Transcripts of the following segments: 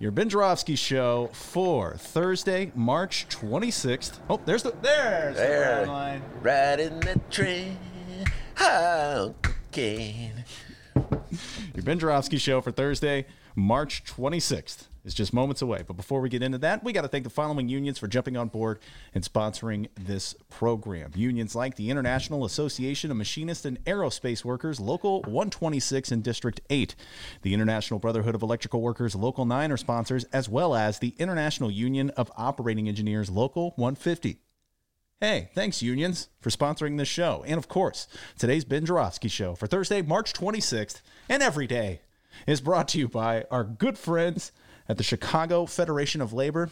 Your Ben Show for Thursday, March 26th. Oh, there's the there's There. the line. Riding the train, high cocaine. Your Ben Show for Thursday, March 26th is just moments away. But before we get into that, we got to thank the following unions for jumping on board and sponsoring this program. Unions like the International Association of Machinists and Aerospace Workers, Local 126 in District 8. The International Brotherhood of Electrical Workers, Local 9 are sponsors, as well as the International Union of Operating Engineers, Local 150. Hey, thanks, unions, for sponsoring this show. And of course, today's Ben Joravsky Show for Thursday, March 26th, and every day is brought to you by our good friends at the Chicago Federation of Labor.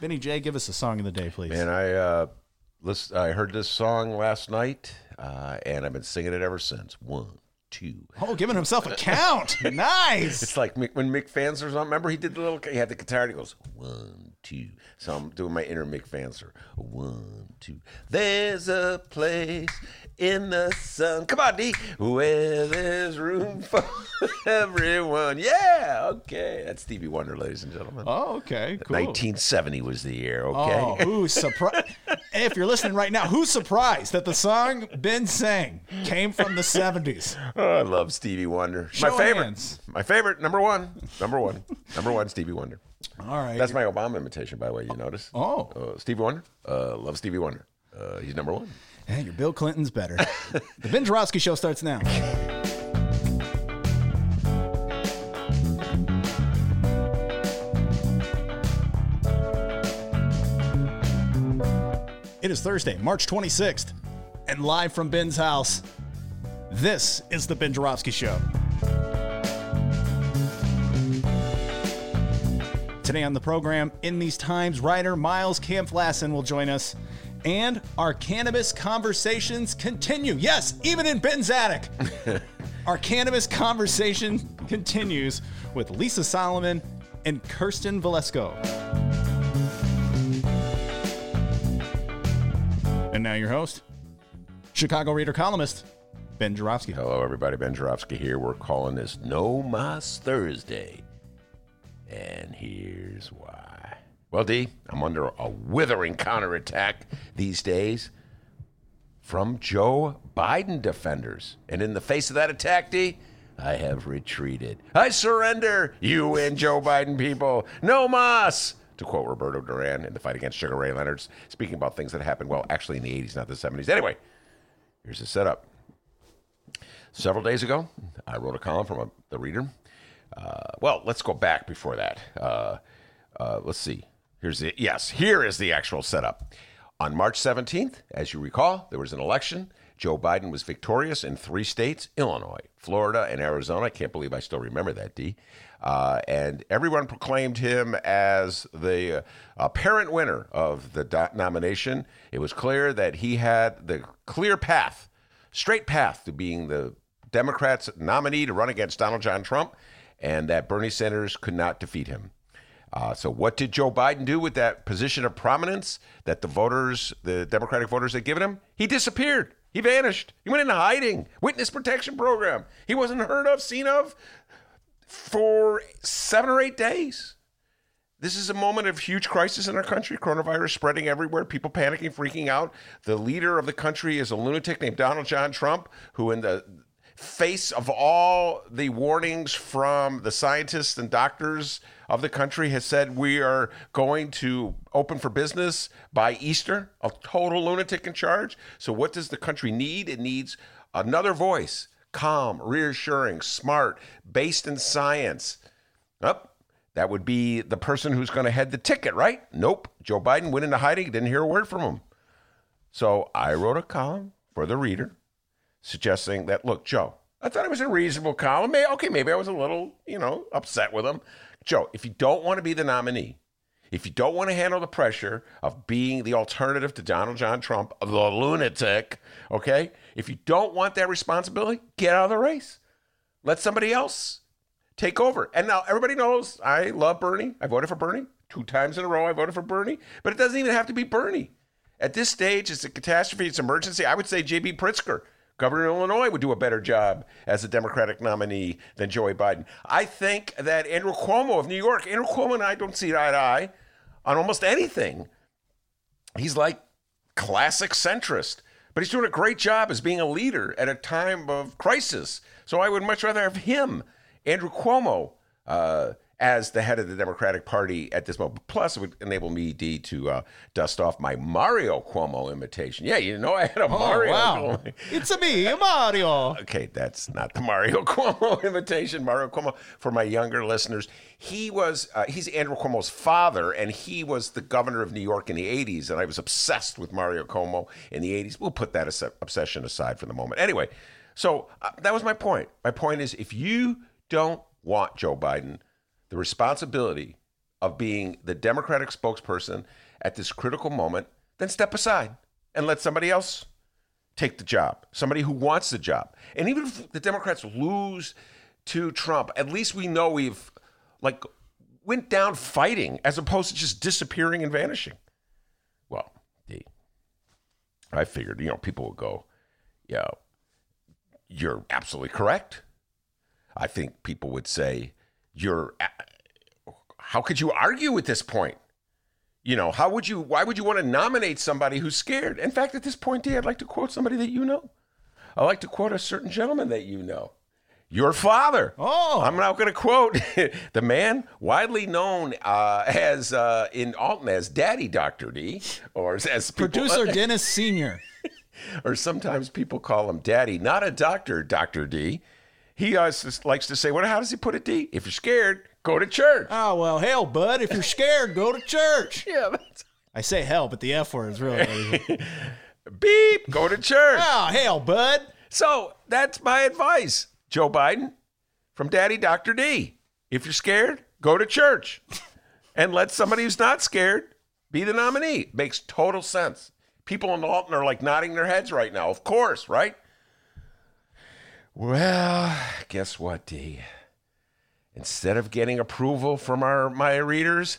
Benny J, give us a song of the day, please. Man, I uh, listen, I heard this song last night, uh, and I've been singing it ever since. One, two. Oh, giving himself a count. nice. It's like when Mick Fancer's on. Remember, he did the little. He had the guitar. and He goes one, two. So I'm doing my inner Mick Fancer. One, two. There's a place in the sun. Come on, D. Where there's room for everyone. Yeah. Okay. That's Stevie Wonder, ladies and gentlemen. Oh, okay. Cool. 1970 was the year. Okay. Oh, who's surprised? if you're listening right now, who's surprised that the song Ben sang came from the 70s? Oh, I love Stevie Wonder. Show my favorite. hands. My favorite. Number one. Number one. number one. Stevie Wonder. All right. That's my Obama imitation, by the way. You notice? Oh. Uh, Stevie Wonder. Uh, love Stevie Wonder. Uh, he's number one. Hey, your Bill Clinton's better. the Ben Joravsky Show starts now. It is Thursday, March 26th, and live from Ben's house, this is the Ben Joravsky Show. Today on the program, in these times, writer Miles Kampf-Lassin will join us, and our cannabis conversations continue. Yes, even in Ben's attic. our cannabis conversation continues with Lisa Solomon and Kirsten Velasco. And now your host, Chicago Reader columnist, Ben Joravsky. Hello, everybody. Ben Joravsky here. We're calling this No Mas Thursday. And here's why. Well, D, I'm under a withering counterattack these days from Joe Biden defenders. And in the face of that attack, D, I have retreated. I surrender, you and Joe Biden people. No mas! To quote Roberto Duran in the fight against Sugar Ray Leonard's, speaking about things that happened, well, actually in the 80s, not the 70s. Anyway, here's the setup. Several days ago, I wrote a column from a, the Reader. Uh, well, let's go back before that. Uh, uh, let's see. Here's the yes. Here is the actual setup. On March 17th, as you recall, there was an election. Joe Biden was victorious in three states: Illinois, Florida, and Arizona. I can't believe I still remember that. D. Uh, and everyone proclaimed him as the uh, apparent winner of the do- nomination. It was clear that he had the clear path straight path to being the Democrats' nominee to run against Donald John Trump, and that Bernie Sanders could not defeat him. Uh, so, what did Joe Biden do with that position of prominence that the voters, the Democratic voters, had given him? He disappeared. He vanished. He went into hiding. Witness protection program. He wasn't heard of, seen of for seven or eight days. This is a moment of huge crisis in our country. Coronavirus spreading everywhere, people panicking, freaking out. The leader of the country is a lunatic named Donald John Trump, who, in the face of all the warnings from the scientists and doctors of the country, has said we are going to open for business by Easter. A total lunatic in charge. So, what does the country need? It needs another voice calm, reassuring, smart, based in science. Up. That would be the person who's going to head the ticket, right? Nope. Joe Biden went into hiding, didn't hear a word from him. So I wrote a column for the reader suggesting that, look, Joe, I thought it was a reasonable column. Maybe, okay, maybe I was a little, you know, upset with him. Joe, if you don't want to be the nominee, If you don't want to handle the pressure of being the alternative to Donald John Trump, the lunatic, okay? If you don't want that responsibility, get out of the race. Let somebody else take over. And now everybody knows I love Bernie. I voted for Bernie two times in a row. I voted for Bernie, but it doesn't even have to be Bernie. At this stage, it's a catastrophe, it's emergency. I would say J.B. Pritzker, governor of Illinois, would do a better job as a Democratic nominee than Joey Biden. I think that Andrew Cuomo of New York, Andrew Cuomo and I don't see eye to eye on almost anything. He's like classic centrist, but he's doing a great job as being a leader at a time of crisis. So I would much rather have him, Andrew Cuomo, uh, as the head of the Democratic Party at this moment. Plus, it would enable me, D, to uh, dust off my Mario Cuomo imitation. Yeah, you know, I had a Oh, Mario. wow. it's a me, a Mario. Okay, that's not the Mario Cuomo imitation. Mario Cuomo, for my younger listeners, he was, uh, he's Andrew Cuomo's father, and he was the governor of New York in the 80s, and I was obsessed with Mario Cuomo in the 80s. We'll put that as- obsession aside for the moment. Anyway, so uh, that was my point. My point is if you don't want Joe Biden, the responsibility of being the Democratic spokesperson at this critical moment, then step aside and let somebody else take the job, somebody who wants the job. And even if the Democrats lose to Trump, at least we know we've like went down fighting as opposed to just disappearing and vanishing. Well, I figured, you know, people will go, yeah, you're absolutely correct. I think people would say, you're, how could you argue at this point? You know, how would you, why would you want to nominate somebody who's scared? In fact, at this point, D, I'd like to quote somebody that you know. I like to quote a certain gentleman that you know. Your father. Oh. I'm now going to quote the man widely known uh, as uh, in Alton as Daddy Dr. D, or as, as people- Producer Dennis Sr. or sometimes people call him Daddy, not a doctor, Dr. D. He uh, always likes to say, "What? How does he put it, D? If you're scared, go to church." Oh, well, hell, bud. If you're scared, go to church. yeah, that's I say hell, but the F word is really. beep. Go to church. oh, hell, bud. So that's my advice, Joe Biden, from Daddy Dr. D. If you're scared, go to church and let somebody who's not scared be the nominee. Makes total sense. People in Alton are like nodding their heads right now. Of course, right? Well, guess what, D? Instead of getting approval from our my readers,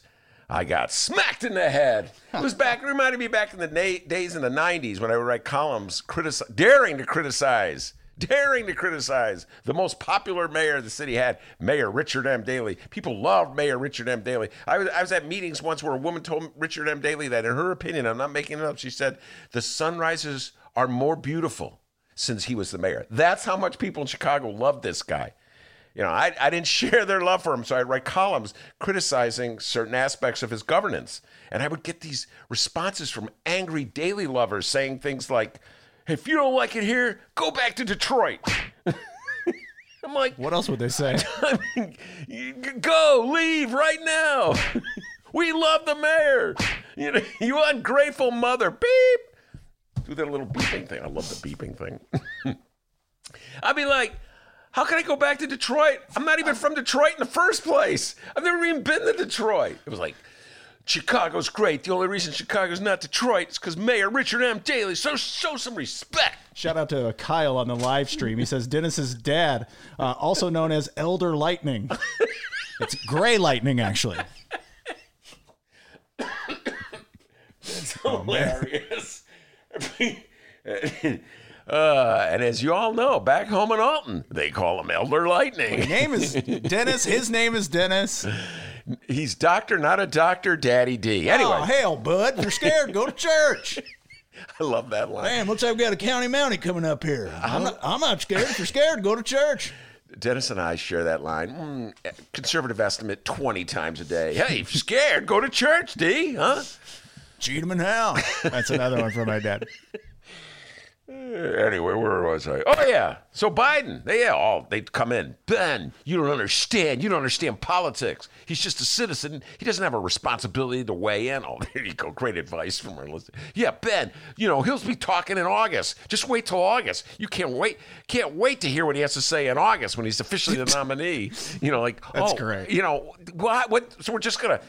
I got smacked in the head. It was back, it reminded me back in the na- days in the 90s when I would write columns daring to criticize, daring to criticize the most popular mayor the city had, Mayor Richard M. Daley. People loved Mayor Richard M. Daley. I was, I was at meetings once where a woman told Richard M. Daley that, in her opinion, I'm not making it up, she said, the sunrises are more beautiful since he was the mayor. That's how much people in Chicago loved this guy. You know, I, I didn't share their love for him, so I'd write columns criticizing certain aspects of his governance. And I would get these responses from angry Daley lovers saying things like, if you don't like it here, go back to Detroit. I'm like, What else would they say? I mean, go, leave right now. we love the mayor. You know, you ungrateful mother. Beep. Do that little beeping thing. I love the beeping thing. I'd be like, how can I go back to Detroit? I'm not even from Detroit in the first place. I've never even been to Detroit. It was like, Chicago's great. The only reason Chicago's not Detroit is because Mayor Richard M. Daley. So show some respect. Shout out to Kyle on the live stream. He says Dennis's dad, uh, also known as Elder Lightning. It's Gray Lightning, actually. That's hilarious. uh, and as you all know, back home in Alton, they call him Elder Lightning. His name is Dennis. His name is Dennis. He's doctor, not a doctor, Daddy D. Anyway, Oh, hell, bud. If you're scared, go to church. I love that line. Man, looks like we got a county mountie coming up here. I'm not, I'm not scared. If you're scared, go to church. Dennis and I share that line. Mm, conservative estimate 20 times a day. Hey, if you're scared, go to church, D, huh? Cheat him in hell. That's another one from my dad. Eh, anyway, where was I? Oh yeah. So Biden, they yeah, all they'd come in. Ben, you don't understand. You don't understand politics. He's just a citizen. He doesn't have a responsibility to weigh in. Oh, there you go. Great advice from our listener. Yeah, Ben. You know he'll be talking in August. Just wait till August. You can't wait. Can't wait to hear what he has to say in August when he's officially the nominee. You know, like That's oh, great. You know what? What? So we're just gonna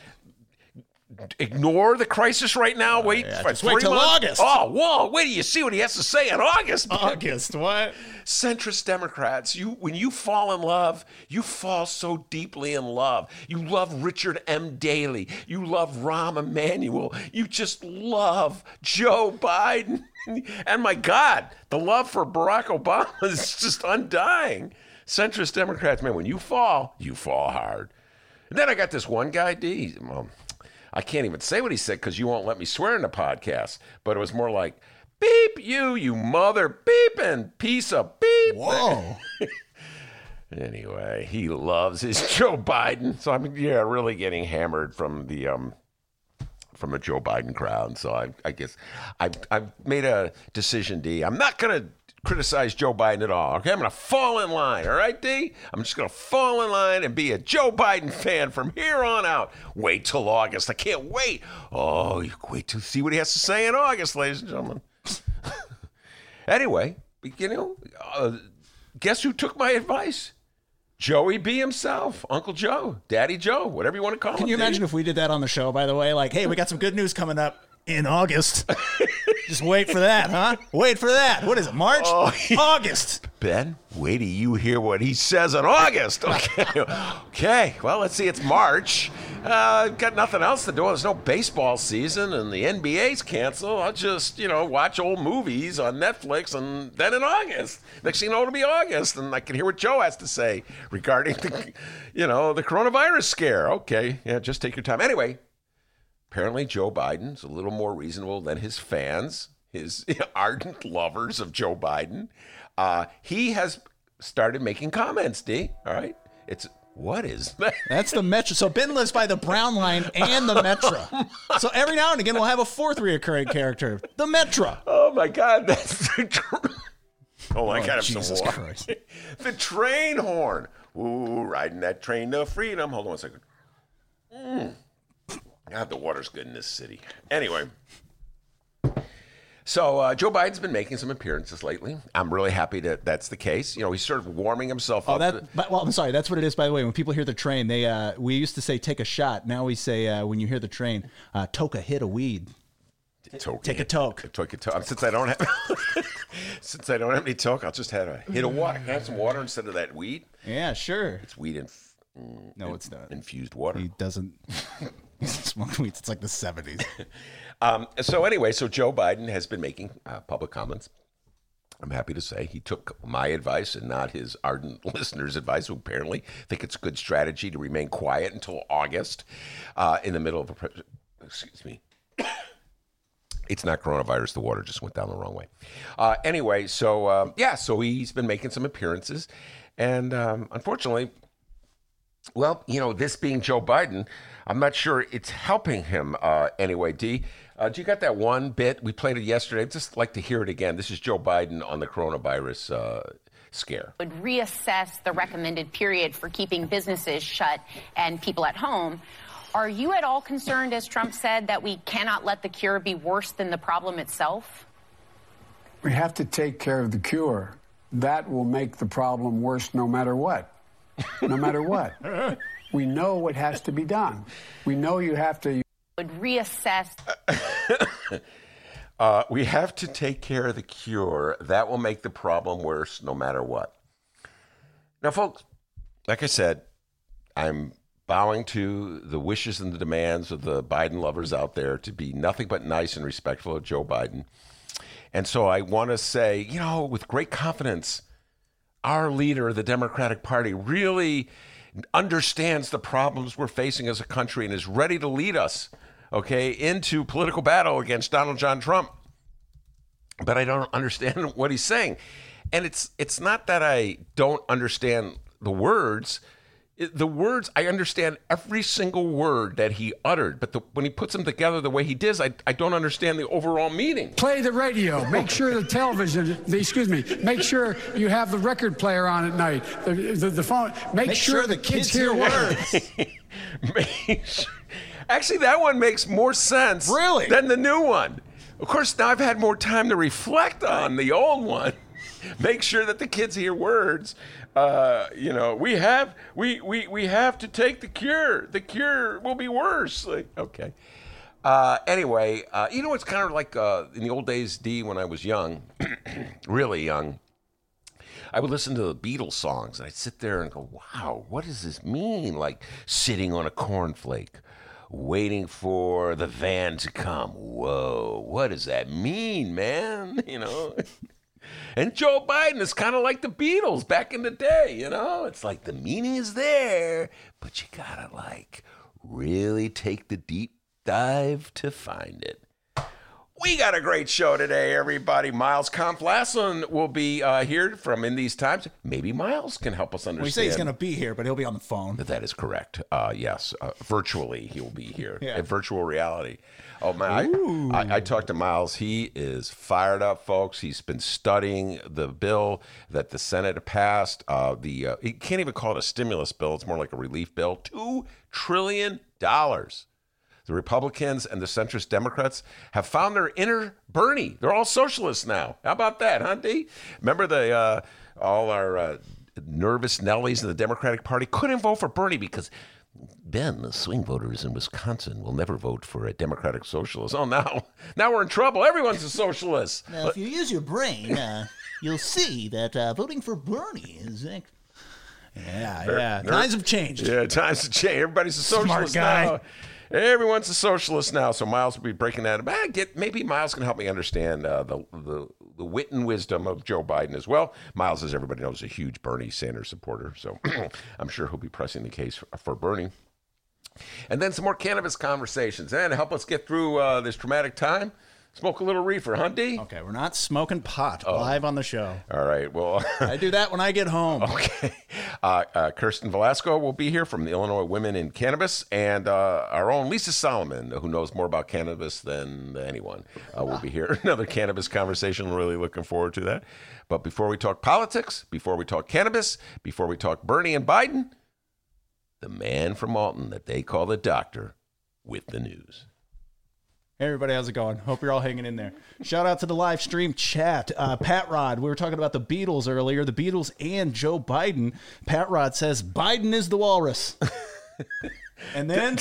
ignore the crisis right now? Oh, wait, yeah, for wait till months? August. Oh, whoa! Wait till you see what he has to say in August. August, what? centrist Democrats, you when you fall in love, you fall so deeply in love. You love Richard M. Daley. You love Rahm Emanuel. You just love Joe Biden. And my God, the love for Barack Obama is just undying. Centrist Democrats, man, when you fall, you fall hard. And then I got this one guy, D. Well, I can't even say what he said because you won't let me swear in the podcast. But it was more like, beep you, you mother beeping piece of beep. Whoa. Anyway, he loves his Joe Biden. So I'm yeah, really getting hammered from the um from the Joe Biden crowd. So I I guess I've I've made a decision, D. I'm not gonna criticize Joe Biden at all. Okay, I'm gonna fall in line. All right, D. I'm just gonna fall in line and be a Joe Biden fan from here on out. Wait till August. I can't wait. Oh, you wait to see what he has to say in August, ladies and gentlemen. anyway, you know, uh, guess who took my advice? Joey B himself, Uncle Joe, Daddy Joe, whatever you want to call him. Can you D. imagine if we did that on the show, by the way? Like, hey, we got some good news coming up in August. Just wait for that, huh? Wait for that. What is it, March? August. Ben, wait till you hear what he says in August. Okay. okay. Well, let's see. It's March. Uh, got nothing else to do. There's no baseball season, and the NBA's canceled. I'll just, you know, watch old movies on Netflix, and then in August. Next thing you know, it'll be August, and I can hear what Joe has to say regarding the, you know, the coronavirus scare. Okay. Yeah, just take your time. Anyway, apparently Joe Biden's a little more reasonable than his fans, his ardent lovers of Joe Biden. Uh, he has started making comments, D. All right. It's what is that? That's the Metro. So Ben lives by the Brown Line and the Metro. So every now and again, we'll have a fourth reoccurring character, the Metro. Oh my God, that's the tr- Oh, I gotta have Jesus some water. Christ. the train horn. Ooh, riding that train to freedom. Hold on one second. Mm. God, the water's good in this city. Anyway. So uh, Joe Biden's been making some appearances lately. I'm really happy that that's the case. You know, he's sort of warming himself Oh, up. that. But, well, I'm sorry. That's what it is. By the way, when people hear the train, they uh, we used to say take a shot. Now we say uh, when you hear the train, uh, toke a hit of weed. Toke. Take a toke. Toke a toke. Since I don't have, since I don't have any toke, I'll just have a hit of water. Can I have some water instead of that weed? Yeah, sure. It's weed and No, it's not. infused water. He doesn't smoke weeds. It's like the 70s. Um, so anyway, so Joe Biden has been making uh, public comments. I'm happy to say he took my advice and not his ardent listeners' advice, who apparently think it's a good strategy to remain quiet until August, uh, in the middle of a. Pre- excuse me. It's not coronavirus. The water just went down the wrong way. Uh, anyway, so um, yeah, so he's been making some appearances, and um, unfortunately, well, you know, this being Joe Biden, I'm not sure it's helping him uh, anyway. D, uh, do you got that one bit we played it yesterday? I'd just like to hear it again. This is Joe Biden on the coronavirus uh, scare. would reassess the recommended period for keeping businesses shut and people at home. Are you at all concerned, as Trump said, that we cannot let the cure be worse than the problem itself? We have to take care of the cure. That will make the problem worse no matter what. No matter what. We know what has to be done. We know you have to. Would reassess Uh, we have to take care of the cure. That will make the problem worse no matter what. Now, folks, like I said, I'm bowing to the wishes and the demands of the Biden lovers out there to be nothing but nice and respectful of Joe Biden. And so I want to say, you know, with great confidence, our leader of the Democratic Party really understands the problems we're facing as a country and is ready to lead us, okay, into political battle against Donald John Trump. But I don't understand what he's saying. And it's it's not that I don't understand the words. It- The words, I understand every single word that he uttered, but the, when he puts them together the way he does, I, I don't understand the overall meaning. Play the radio. Make sure the television, the, excuse me, make sure you have the record player on at night. The, the, the phone. Make, Make sure, sure the the kids, kids hear hear words. Make sure- Actually, that one makes more sense Really? than the new one. Of course, now I've had more time to reflect on the old one. Make sure that the kids hear words. Uh, you know, we have we, we we have to take the cure. The cure will be worse. Like, okay. Uh, anyway, uh, you know, it's kind of like uh, in the old days, D, when I was young, really young. I would listen to the Beatles songs and I'd sit there and go, wow, what does this mean? Like sitting on a cornflake, waiting for the van to come. Whoa, what does that mean, man? You know? And Joe Biden is kind of like the Beatles back in the day, you know? It's like the meaning is there, but you gotta like really take the deep dive to find it. We got a great show today, everybody. Miles Kampf-Lassin will be uh, here from In These Times. Maybe Miles can help us understand. We say he's going to be here, but he'll be on the phone. That is correct. Uh, yes, uh, virtually he will be here. Yeah. In virtual reality. Oh man, I, I, I talked to Miles. He is fired up, folks. He's been studying the bill that the Senate passed. Uh, the uh, he can't even call it a stimulus bill. It's more like a relief bill. Two trillion dollars. The Republicans and the centrist Democrats have found their inner Bernie. They're all socialists now. How about that, huh, D? Remember the uh, all our uh, nervous Nellies in the Democratic Party couldn't vote for Bernie because Ben, the swing voters in Wisconsin will never vote for a Democratic socialist. Oh, now, now we're in trouble. Everyone's a socialist. Now, if you use your brain, uh, you'll see that uh, voting for Bernie is. ac- Yeah, yeah. Times have changed. Yeah, times have changed. Everybody's a socialist guy. now. Everyone's a socialist now. So Miles will be breaking that. Ah, get maybe Miles can help me understand uh, the, the the wit and wisdom of Joe Biden as well. Miles, as everybody knows, is a huge Bernie Sanders supporter. So I'm sure he'll be pressing the case for, for Bernie. And then some more cannabis conversations. And help us get through uh, this traumatic time, smoke a little reefer, huh, D? Okay, we're not smoking pot Oh. live on the show. All right. Well, I do that when I get home. Okay. Uh, uh, Kirsten Velasco will be here from the Illinois Women in Cannabis, and uh, our own Lisa Solomon, who knows more about cannabis than anyone, uh, will be here. Another cannabis conversation. Really looking forward to that. But before we talk politics, before we talk cannabis, before we talk Bernie and Biden, the man from Alton that they call the doctor with the news. Hey everybody, how's it going? Hope you're all hanging in there. Shout out to the live stream chat. Uh, Pat Rod, we were talking about the Beatles earlier, the Beatles and Joe Biden. Pat Rod says Biden is the walrus. and then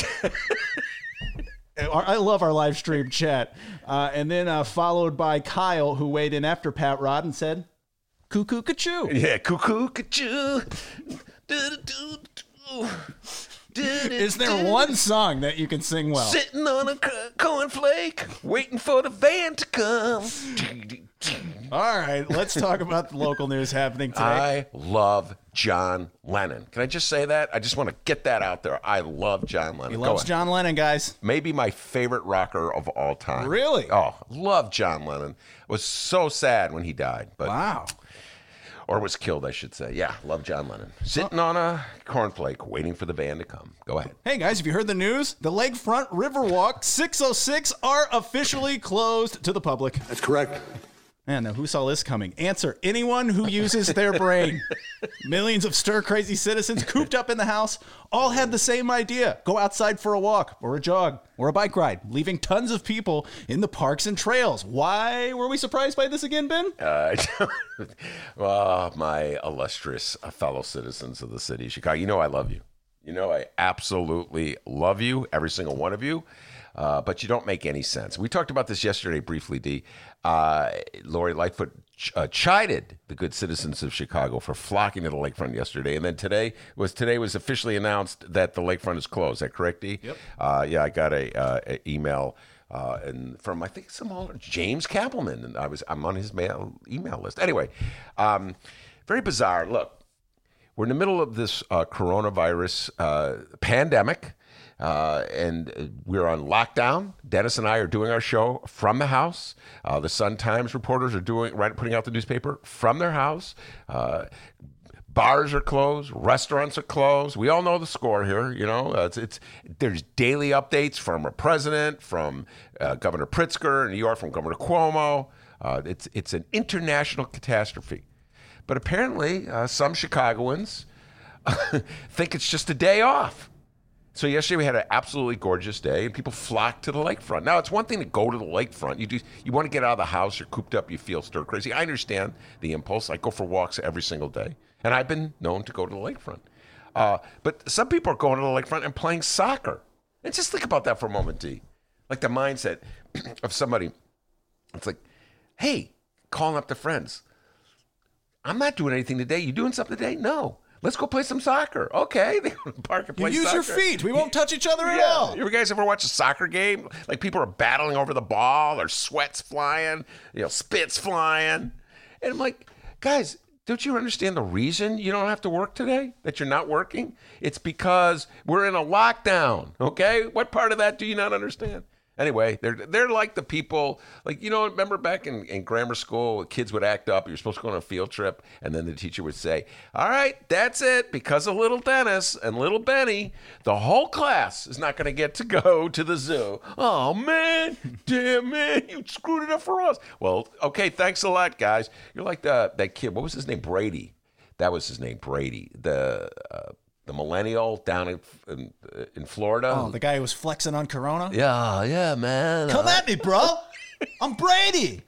I love our live stream chat. Uh, and then uh, followed by Kyle, who weighed in after Pat Rod and said, "Cuckoo, cuckoo." Yeah, cuckoo, cuckoo. Is there one song that you can sing well? Sitting on a cornflake, waiting for the van to come. All right, let's talk about the local news happening today. I love John Lennon. Can I just say that? I just want to get that out there. I love John Lennon. he loves. John Lennon, guys. Maybe my favorite rocker of all time. Really? Oh, love John Lennon. Was so sad when he died, but Wow. Or was killed, I should say. Yeah, love John Lennon. Sitting on a cornflake, waiting for the van to come. Go ahead. Hey guys, have you heard the news? The Lakefront Riverwalk 606 are officially closed to the public. That's correct. Man, now who saw this coming? Answer anyone who uses their brain. Millions of stir crazy citizens cooped up in the house all had the same idea go outside for a walk or a jog or a bike ride, leaving tons of people in the parks and trails. Why were we surprised by this again, Ben? Uh, well, my illustrious fellow citizens of the city of Chicago, you know I love you. You know I absolutely love you, every single one of you. Uh, but you don't make any sense. We talked about this yesterday briefly, D. Uh, Lori Lightfoot ch- uh, chided the good citizens of Chicago for flocking to the lakefront yesterday, and then today was today was officially announced that the lakefront is closed. Is that correct? Yep. Uh, yeah, I got a, uh, a email uh, and from I think some older James Cappleman, and I was I'm on his mail email list. Anyway, um, very bizarre. Look, we're in the middle of this uh, coronavirus uh, pandemic. Uh, and we're on lockdown. Dennis and I are doing our show from the house. Uh, the Sun Times reporters are doing right, putting out the newspaper from their house. Uh, bars are closed, restaurants are closed. We all know the score here. You know, uh, it's, it's there's daily updates from our president, from uh, Governor Pritzker in New York, from Governor Cuomo. Uh, it's it's an international catastrophe. But apparently, uh, some Chicagoans think it's just a day off. So yesterday we had an absolutely gorgeous day, and people flocked to the lakefront. Now it's one thing to go to the lakefront. You do you want to get out of the house, you're cooped up, you feel stir crazy. I understand the impulse. I go for walks every single day, and I've been known to go to the lakefront. Uh, but some people are going to the lakefront and playing soccer. And just think about that for a moment, D. Like the mindset of somebody. It's like, hey, calling up the friends. I'm not doing anything today. You doing something today? No. Let's go play some soccer. Okay. They go to the park and play. You use your feet. We won't touch each other at Yeah. all. You guys ever watch a soccer game? Like people are battling over the ball, or sweats flying, you know, spits flying. And I'm like, guys, don't you understand the reason you don't have to work today? That you're not working? It's because we're in a lockdown. Okay? What part of that do you not understand? Anyway, they're they're like the people like you know remember back in, in grammar school kids would act up you're supposed to go on a field trip and then the teacher would say all right that's it because of little Dennis and little Benny the whole class is not going to get to go to the zoo. Oh man damn man you screwed it up for us. Well okay thanks a lot guys. You're like the that kid what was his name? Brady. That was his name Brady. The uh, the millennial down in in, in Florida Oh, the guy who was flexing on Corona. yeah, yeah, man. Come at me, bro. I'm Brady.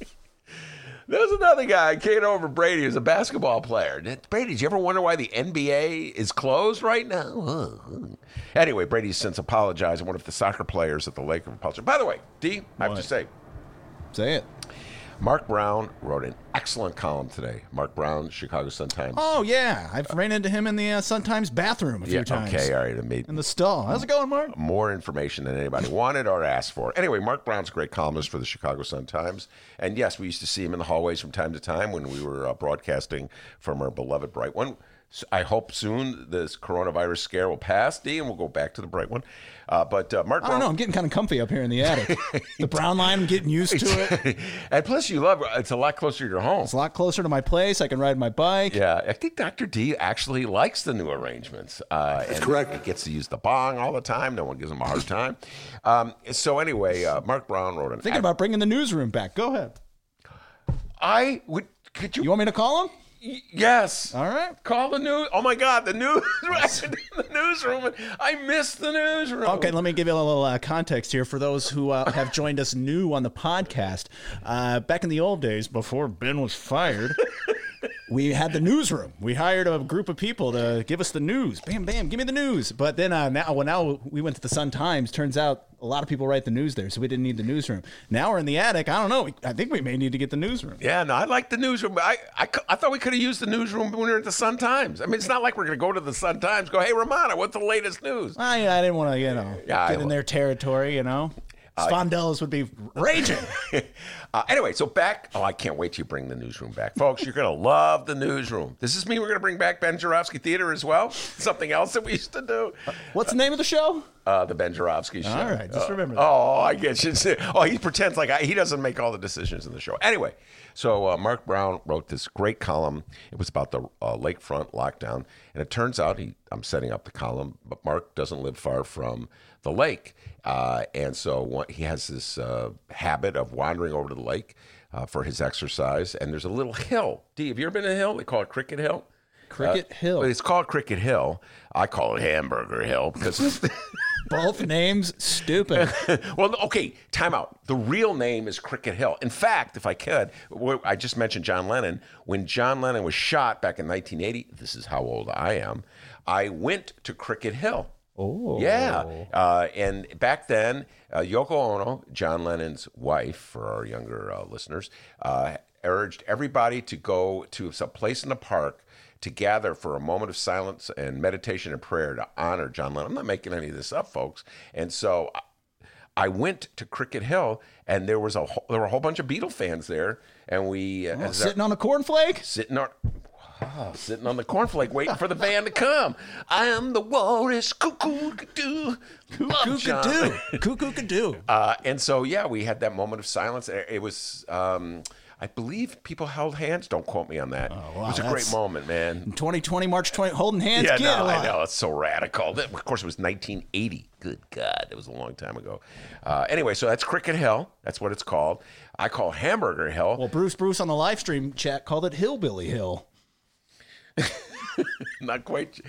There's another guy came over Brady who's a basketball player. Brady, did you ever wonder why the NBA is closed right now? Anyway, Brady's since apologized. I wonder if the soccer players at the lake have apologized. By the way, D, I have to say, Say it. Mark Brown wrote an excellent column today. Mark Brown, Chicago Sun Times. Oh yeah, I've ran into him in the uh, Sun Times bathroom a few yeah, times. okay, all right. Made In the stall. How's it going, Mark? more information than anybody wanted or asked for. Anyway, Mark Brown's a great columnist for the Chicago Sun Times. And yes, we used to see him in the hallways from time to time when we were uh, broadcasting from our beloved Bright One. So I hope soon this coronavirus scare will pass, D, and we'll go back to the Bright One. Uh, but uh, Mark I don't Brown. know. I'm getting kind of comfy up here in the attic. the brown line, I'm getting used to it. and plus, you love it's a lot closer to your home. It's a lot closer to my place. I can ride my bike. Yeah, I think Dr. D actually likes the new arrangements. Uh, That's correct. He gets to use the bong all the time. No one gives him a hard time. Um, so anyway, uh, Mark Brown wrote an. Thinking about bringing the newsroom back. Go ahead. I would. Could you? You want me to call him? Yes. All right. Call the news. Oh my God, the news. the newsroom. I missed the newsroom. Okay, let me give you a little uh, context here for those who uh, have joined us new on the podcast. Uh, back in the old days, before Ben was fired, we had the newsroom. We hired a group of people to give us the news. Bam, bam, give me the news. But then uh, now, well, now we went to the Sun Times. Turns out a lot of people write the news there, so we didn't need the newsroom. Now we're in the attic. I don't know. I think we may need to get the newsroom. Yeah, no, I like the newsroom. I, I, I thought we could have used the newsroom when we were at the Sun Times. I mean, it's not like we're going to go to the Sun Times, go, hey, Romana, what's the latest news? I, I didn't want to, you know, Yeah, I get in their territory. You know, Spondellas would be raging. Uh, anyway, so back. Oh, I can't wait till you bring the newsroom back, folks. You're gonna love the newsroom. Does this mean we're gonna bring back Ben Joravsky Theater as well? Something else that we used to do. What's the name of the show? Uh, the Ben Joravsky show. All right, just Uh, remember that. Oh, I get you. Oh, he pretends like I, he doesn't make all the decisions in the show. Anyway, so uh, Mark Brown wrote this great column. It was about the uh, lakefront lockdown, and it turns out he. I'm setting up the column, but Mark doesn't live far from the lake, uh, and so one, he has this uh, habit of wandering over to the lake uh, for his exercise. And there's a little hill. D, have you ever been to a hill? They call it Cricket Hill. Cricket Hill. It's called Cricket Hill. I call it Hamburger Hill because. Both names stupid. well, okay, time out. The real name is Cricket Hill. In fact, if I could, I just mentioned John Lennon. When John Lennon was shot back in 1980, this is how old I am, I went to Cricket Hill. Oh. Yeah. Uh, and back then, uh, Yoko Ono, John Lennon's wife, for our younger uh, listeners, uh, urged everybody to go to some place in the park to gather for a moment of silence and meditation and prayer to honor John Lennon. I'm not making any of this up, folks. And so I went to Cricket Hill, and there was a whole, there were a whole bunch of Beatle fans there, and we uh, our- Sitting on a cornflake? sitting on ah, sitting on the cornflake waiting for the band to come. I am the walrus, cuckoo doo, love John. Cuckoo-doo. Cuckoo-doo. Uh, and so yeah, we had that moment of silence. It it was. Um, I believe people held hands. Don't quote me on that. wow, it was a great moment, man. 2020, March 20, holding hands. Yeah, no. I know it's so radical. That- Of course, it was 1980. Good God, that was a long time ago. Uh, anyway, so that's Cricket Hill. That's what it's called. I call Hamburger Hill. Well, Bruce Bruce on the live stream chat called it Hillbilly Hill. Not quite.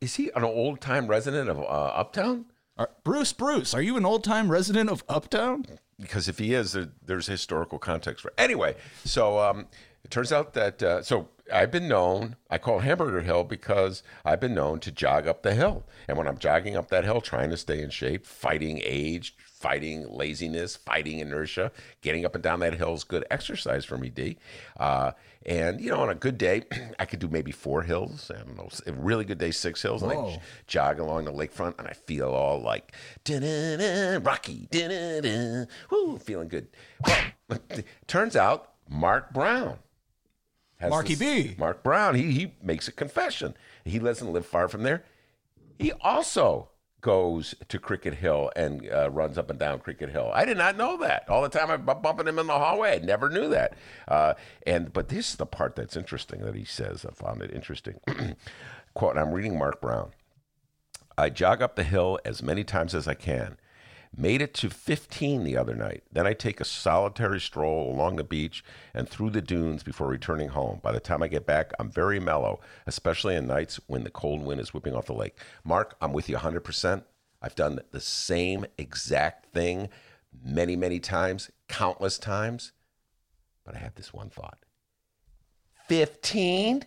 Is he an old time resident of uh, Uptown? Are- Bruce Bruce, are you an old time resident of Uptown? Because if he is, there, there's historical context for. Anyway, so um, it turns out that uh, so I've been known, I call Hamburger Hill because I've been known to jog up the hill. And when I'm jogging up that hill, trying to stay in shape, fighting age, fighting laziness, fighting inertia, getting up and down that hill is good exercise for me, D. Uh, and, you know, on a good day, I could do maybe four hills. I don't know, a really good day, six hills. And I jog along the lakefront and I feel all like, "Da-da-da, Rocky, da-da-da, woo, feeling good. Well, turns out Mark Brown has Marky this- B. Mark Brown, he, he makes a confession. He doesn't live far from there. He also goes to Cricket Hill and uh, runs up and down Cricket Hill. I did not know that. All the time I'm bumping him in the hallway. I never knew that. Uh, and but this is the part that's interesting that he says. I found it interesting. Quote, I'm reading Mark Brown. I jog up the hill as many times as I can. Made it to 15 the other night. Then I take a solitary stroll along the beach and through the dunes before returning home. By the time I get back, I'm very mellow, especially on nights when the cold wind is whipping off the lake. Mark, I'm with you 100%. I've done the same exact thing many, many times, countless times. But I have this one thought 15?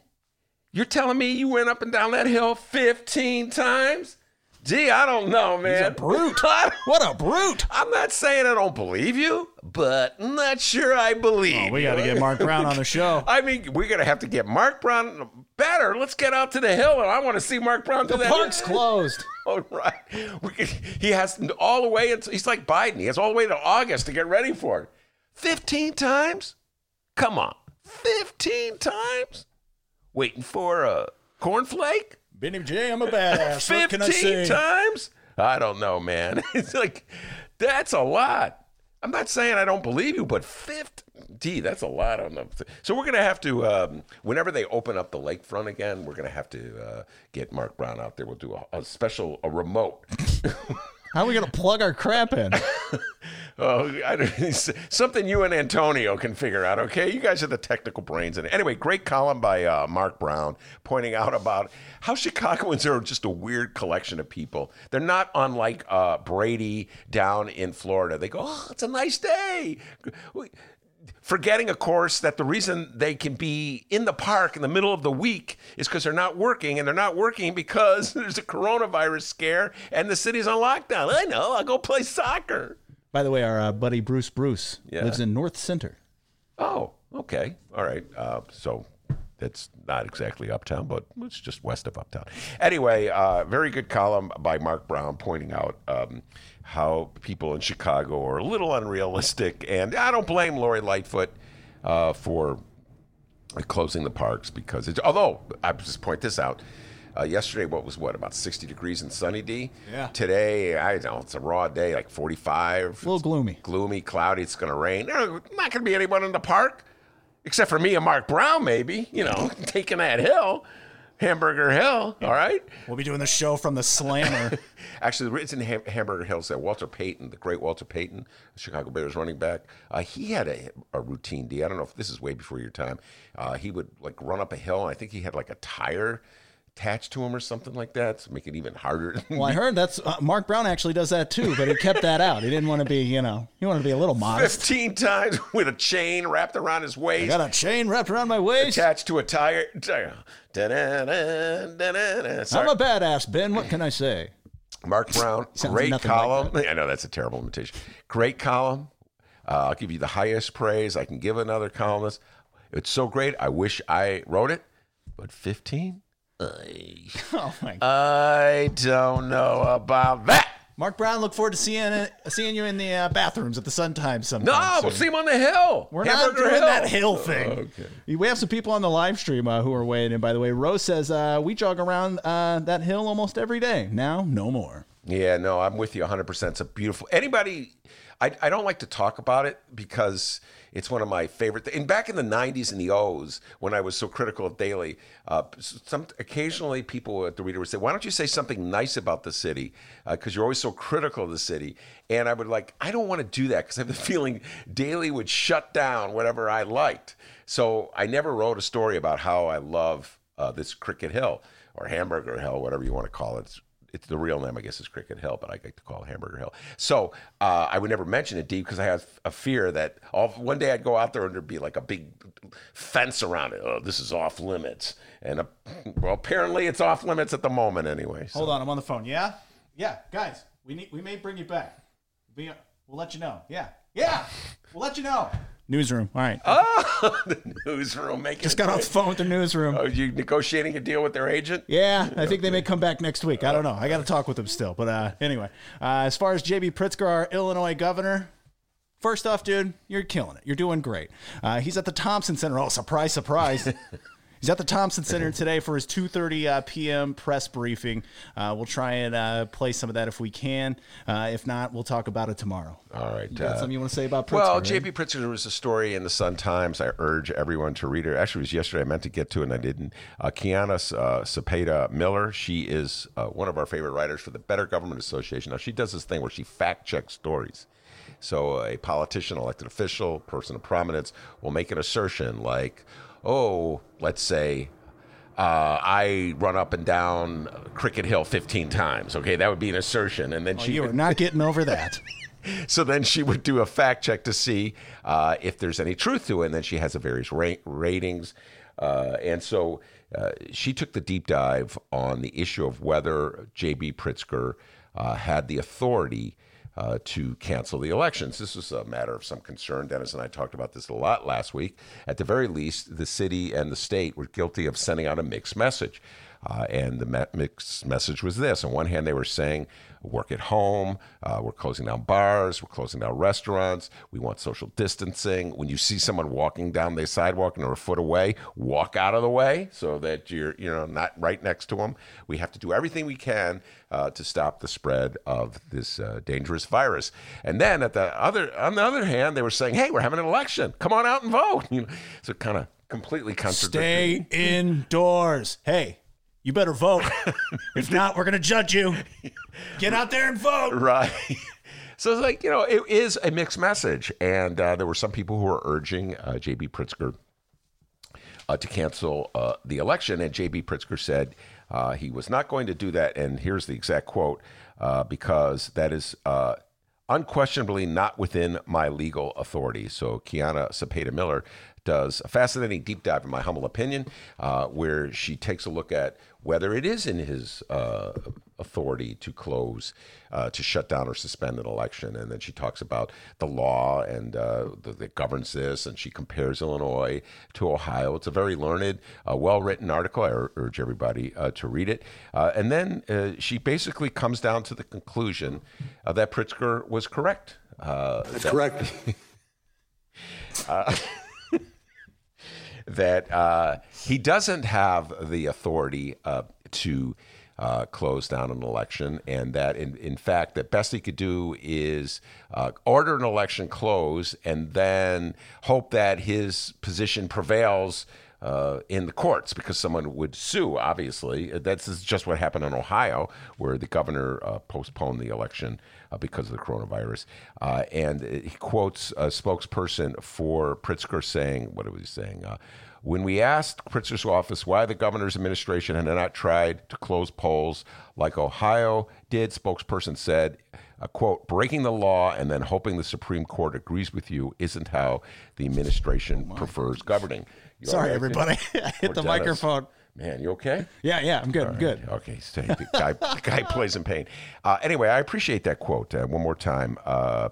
You're telling me you went up and down that hill 15 times? Gee, I don't know, man. He's a brute. What a brute! I'm not saying I don't believe you, but I'm not sure I believe. Oh, we got to get Mark Brown on the show. I mean, we're gonna have to get Mark Brown better. Let's get out to the hill, and I want to see Mark Brown do The that. park's closed. All right. We he has all the way. It's, he's like Biden. He has all the way to August to get ready for it. Fifteen times? Come on, fifteen times? Waiting for a cornflake? Benny J, I'm a badass. What can I 15 say? times? I don't know, man. It's like, that's a lot. I'm not saying I don't believe you, but 50, gee, that's a lot on them. So we're going to have to, um, whenever they open up the lakefront again, we're going to have to uh, get Mark Brown out there. We'll do a, a special, a remote. How are we gonna plug our crap in? Oh, something you and Antonio can figure out, okay? You guys are the technical brains And. Anyway, great column by uh, Mark Brown pointing out about how Chicagoans are just a weird collection of people. They're not unlike uh, Brady down in Florida. They go, oh, it's a nice day. Forgetting, of course, that the reason they can be in the park in the middle of the week is because they're not working, and they're not working because there's a coronavirus scare and the city's on lockdown. I know, I'll go play soccer. By the way, our uh, buddy Bruce Bruce Yeah. lives in North Center. Oh, okay. All right. Uh, so it's not exactly uptown, but it's just west of uptown. Anyway, uh, very good column by Mark Brown pointing out um, how people in Chicago are a little unrealistic. And I don't blame Lori Lightfoot uh, for closing the parks because it's, although I just point this out. Uh, yesterday, what was what about 60 degrees and sunny D? Yeah. Today, I don't know it's a raw day, like 45. A little gloomy. gloomy, cloudy. It's going to rain. There's not going to be anyone in the park except for me and Mark Brown, maybe. You know, taking that hill, Hamburger Hill. All right. We'll be doing the show from the Slammer. Actually, it's in Ham- Hamburger Hills. That Walter Payton, the great Walter Payton, Chicago Bears running back, uh, he had a, a routine. D. I don't know if this is way before your time. Uh, he would like run up a hill, and I think he had like a tire attached to him or something like that to make it even harder. well, I heard that's uh, Mark Brown actually does that too, but he kept that out. He didn't want to be, you know, he wanted to be a little modest. 15 times with a chain wrapped around his waist. I got a chain wrapped around my waist. attached to a tire. tire. Da-da-da, da-da-da. I'm a badass, Ben. What can I say? Mark Brown, great nothing like column. I know that's a terrible imitation. Great column. Uh, I'll give you the highest praise I can give another columnist. It's so great. I wish I wrote it, but 15? Oh my God. I don't know about that. Mark Brown, look forward to seeing it, seeing you in the uh, bathrooms at the Sun Times sometime. No, we'll see him on the hill. We're Hamburger not doing Hill. that hill thing. Okay, We have some people on the live stream uh, who are weighing in. By the way, Rose says uh, we jog around uh, that hill almost every day. Now, no more. Yeah, no, I'm with you 100%. It's a beautiful. Anybody, I, I don't like to talk about it because it's one of my favorite. And back in the 90s and the O's, when I was so critical of Daley, uh, some occasionally people at the reader would say, "Why don't you say something nice about the city? Because you're always so critical of the city." And I would like, I don't want to do that because I have the feeling Daley would shut down whatever I liked. So I never wrote a story about how I love uh, this Cricket Hill or Hamburger Hill, whatever you want to call it. It's it's the real name, I guess, is Cricket Hill, but I like to call it Hamburger Hill. So uh, I would never mention it deep because I have a fear that all, one day I'd go out there and there'd be like a big fence around it. Oh, this is off limits, and uh, well, apparently it's off limits at the moment anyway. So. Hold on, I'm on the phone. Yeah, yeah, guys, we need we may bring you back. We'll let you know. Yeah, yeah, we'll let you know. Newsroom. All right. Oh, the newsroom making. Just got off the phone with the newsroom. Are you negotiating a deal with their agent? Yeah, I think they may come back next week. I don't know. I got to talk with them still. But uh, anyway, uh, as far as JB Pritzker, our Illinois governor, first off, dude, you're killing it. You're doing great. Uh, he's at the Thompson Center. Oh, surprise, surprise. He's at the Thompson Center today for his 2:30 uh, p.m. press briefing. Uh, we'll try and uh, play some of that if we can. Uh, if not, we'll talk about it tomorrow. All right. You got uh, something you want to say about Pritzker? Well, right? JP Pritzker was a story in the Sun Times. I urge everyone to read it. Actually, it was yesterday. I meant to get to it and I didn't. Uh, Kiannah uh, Sepeda Miller, she is uh, one of our favorite writers for the Better Government Association. Now, she does this thing where she fact checks stories. So, a politician, elected official, person of prominence will make an assertion like, oh, let's say, uh, I run up and down Cricket Hill 15 times. Okay, that would be an assertion. And then Oh, she you are not getting over that. so then she would do a fact check to see uh, if there's any truth to it, and then she has a various ra- ratings. Uh, and so uh, she took the deep dive on the issue of whether J.B. Pritzker uh, had the authority uh, to cancel the elections. This was a matter of some concern. Dennis and I talked about this a lot last week. At the very least, the city and the state were guilty of sending out a mixed message. Uh, and the mixed message was this. On one hand, they were saying, work at home, uh, we're closing down bars, we're closing down restaurants, we want social distancing. When you see someone walking down the sidewalk and they're a foot away, walk out of the way so that you're you know not right next to them. We have to do everything we can uh, to stop the spread of this uh, dangerous virus. And then at the other on the other hand, they were saying, hey, we're having an election, come on out and vote. You know, so kind of completely contradictory. Stay indoors. Hey, you better vote. if not, we're going to judge you. Get out there and vote. Right. So it's like, you know, it is a mixed message. And uh, there were some people who were urging uh, J.B. Pritzker uh, to cancel uh, the election. And J.B. Pritzker said uh, he was not going to do that. And here's the exact quote uh, because that is unquestionably not within my legal authority. So Kiannah Sepeda Miller does a fascinating deep dive, in my humble opinion, uh, where she takes a look at whether it is in his uh, authority to close, uh, to shut down or suspend an election. And then she talks about the law and uh, the, that governs this, and she compares Illinois to Ohio. It's a very learned, uh, well written article. I urge everybody uh, to read it. Uh, and then uh, she basically comes down to the conclusion uh, that Pritzker was correct. Uh, That's correct. that uh, he doesn't have the authority uh, to uh, close down an election, and that in, in fact, the best he could do is uh, order an election close and then hope that his position prevails. Uh, in the courts, because someone would sue. Obviously, that's just what happened in Ohio, where the governor uh, postponed the election because of the coronavirus. Uh, and he quotes a spokesperson for Pritzker saying, "What was he saying?" Uh, when we asked Pritzker's office why the governor's administration had not tried to close polls like Ohio did, spokesperson said, uh, quote, breaking the law and then hoping the Supreme Court agrees with you isn't how the administration prefers governing. You Sorry, right? everybody. I hit the microphone. Man, you okay? Yeah, yeah, I'm good. I'm good. Okay, stay. The guy, the guy plays in pain. Uh, anyway, I appreciate that quote. Uh, one more time. Uh,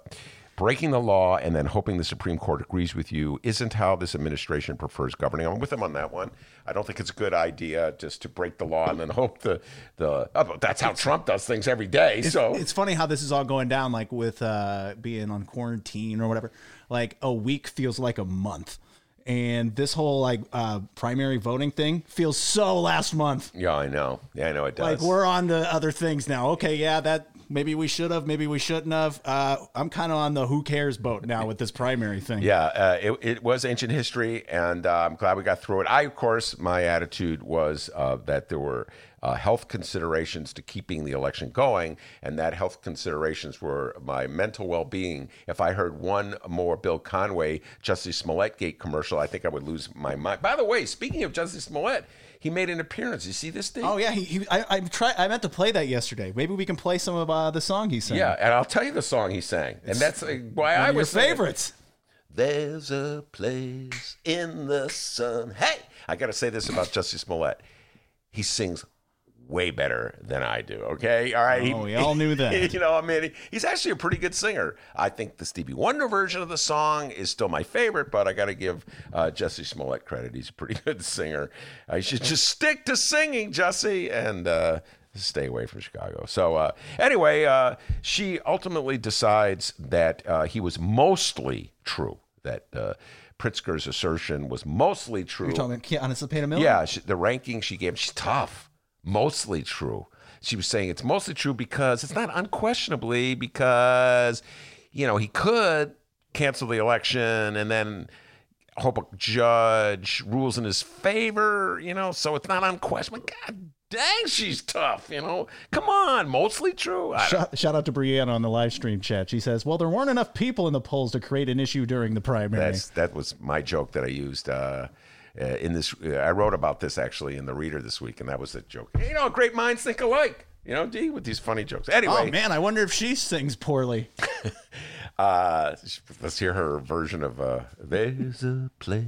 breaking the law and then hoping the Supreme Court agrees with you isn't how this administration prefers governing. I'm with him on that one. I don't think it's a good idea just to break the law and then hope the the. Oh, that's how Trump does things every day. It's, so it's funny how this is all going down, like with uh, being on quarantine or whatever. Like a week feels like a month, and this whole like uh, primary voting thing feels so last month. yeah, I know. Yeah, I know it does. Like we're on to other things now. Okay, yeah, that maybe we should have, maybe we shouldn't have. Uh, I'm kind of on the who cares boat now with this primary thing. Yeah, uh, it, it was ancient history, and uh, I'm glad we got through it. I, of course, my attitude was uh, that there were uh, health considerations to keeping the election going, and that health considerations were my mental well being. If I heard one more Bill Conway, Jussie Smollett Gate commercial, I think I would lose my mind. By the way, speaking of Jussie Smollett, he made an appearance. You see this thing? Oh yeah, he, he I I try I meant to play that yesterday. Maybe we can play some of uh, the song he sang. Yeah, and I'll tell you the song he sang, and that's uh, why One I of your was favorites. There's a place in the sun. Hey, I got to say this about Jussie Smollett. He sings way better than I do. Okay, all right. Oh, we all knew that. you know, I mean, he's actually a pretty good singer. I think the Stevie Wonder version of the song is still my favorite, but I got to give uh, Jussie Smollett credit. He's a pretty good singer. I should just stick to singing, Jesse, and. Uh, Stay away from Chicago. So, uh, anyway, uh, she ultimately decides that uh, he was mostly true, that uh, Pritzker's assertion was mostly true. You're talking about Sepeda Miller. Yeah, she, the ranking she gave, she's tough. Mostly true. She was saying it's mostly true because it's not unquestionably because, you know, he could cancel the election and then hope a judge rules in his favor, you know, so it's not unquestionable. God dang, she's tough, you know. Come on, mostly true. Shout, shout out to Brianna on the live stream chat. She says, "Well, there weren't enough people in the polls to create an issue during the primary." That's that was my joke that I used uh, uh, in this. Uh, I wrote about this actually in the Reader this week, and that was the joke. You know, great minds think alike. You know, D with these funny jokes. Anyway, oh man, I wonder if she sings poorly. uh, let's hear her version of uh, "There's a place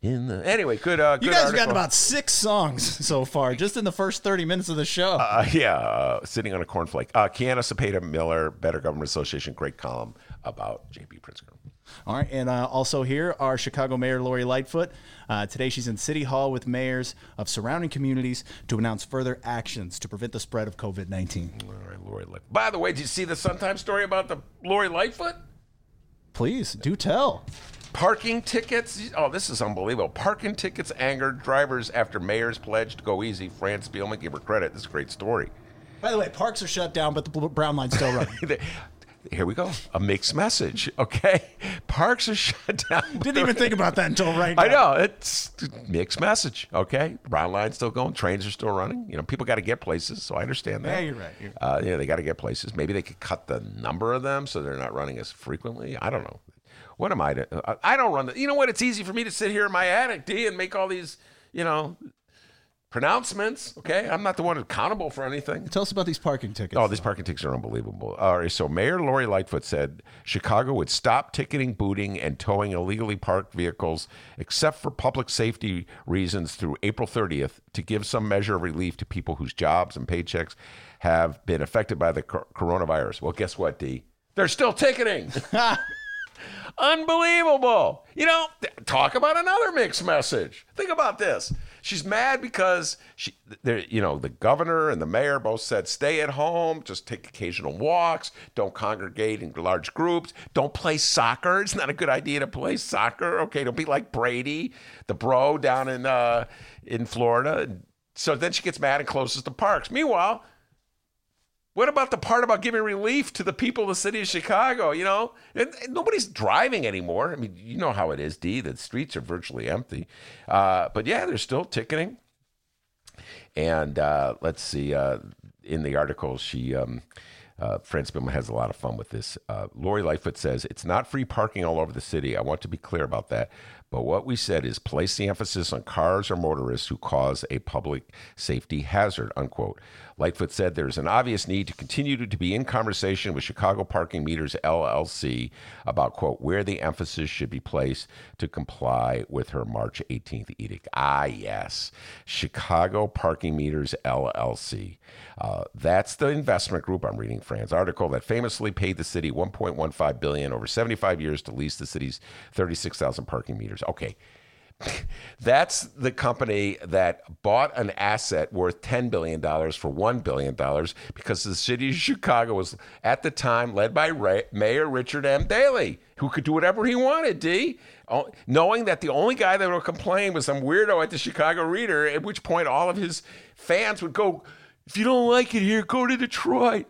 in the." Anyway, good. Uh, You good guys article. got about six songs so far, just in the first thirty minutes of the show. Uh, yeah, uh, sitting on a cornflake. Uh, Kiannah Sepeda Miller, Better Government Association, great column about J.B. Pritzker. All right, and uh, also here, our Chicago Mayor Lori Lightfoot. Uh, today, she's in City Hall with mayors of surrounding communities to announce further actions to prevent the spread of COVID nineteen. All right, Lori Lightfoot. By the way, did you see the Sun Times story about the Lori Lightfoot? Please do tell. Parking tickets. Oh, this is unbelievable. Parking tickets angered drivers after mayor's pledge to go easy. Fran Spielman, give her credit. This is a great story. By the way, parks are shut down, but the brown line's still running. Here we go. A mixed message. Okay. Parks are shut down. Didn't even think about that until right now. I know. It's mixed message. Okay. Brown line's still going. Trains are still running. You know, people got to get places. So I understand that. Yeah, you're right. You're- Uh, yeah, they got to get places. Maybe they could cut the number of them so they're not running as frequently. I don't know. What am I to? I don't run the. You know what? It's easy for me to sit here in my attic, D, and make all these, you know, pronouncements. Okay, I'm not the one accountable for anything. Tell us about these parking tickets. Oh, these parking tickets are unbelievable. All right, so Mayor Lori Lightfoot said Chicago would stop ticketing, booting, and towing illegally parked vehicles, except for public safety reasons, through April 30th to give some measure of relief to people whose jobs and paychecks have been affected by the coronavirus. Well, guess what, D? They're still ticketing. Unbelievable. You know, talk about another mixed message. Think about this. She's mad because she, you know, the governor and the mayor both said stay at home, just take occasional walks, don't congregate in large groups, don't play soccer. It's not a good idea to play soccer. Okay, don't be like Brady, the bro down in uh, in Florida. So then she gets mad and closes the parks. Meanwhile, what about the part about giving relief to the people of the city of Chicago? You know, and, and nobody's driving anymore. I mean, you know how it is, D. The streets are virtually empty. Uh, but yeah, they're still ticketing. And uh, let's see, uh, in the article, she, um, uh, Fran has a lot of fun with this. Uh, Lori Lightfoot says, It's not free parking all over the city. I want to be clear about that. But what we said is place the emphasis on cars or motorists who cause a public safety hazard, unquote. Lightfoot said there's an obvious need to continue to, be in conversation with Chicago Parking Meters LLC about, quote, where the emphasis should be placed to comply with her March 18th edict. Ah, yes. Chicago Parking Meters LLC. Uh, that's the investment group. I'm reading Fran's article that famously paid the city 1.15 billion over 75 years to lease the city's 36,000 parking meters. Okay. That's the company that bought an asset worth $10 billion for $1 billion because the city of Chicago was, at the time, led by Ray, Mayor Richard M. Daley, who could do whatever he wanted, D. Knowing that the only guy that would complain was some weirdo at the Chicago Reader, at which point all of his fans would go, if you don't like it here, go to Detroit.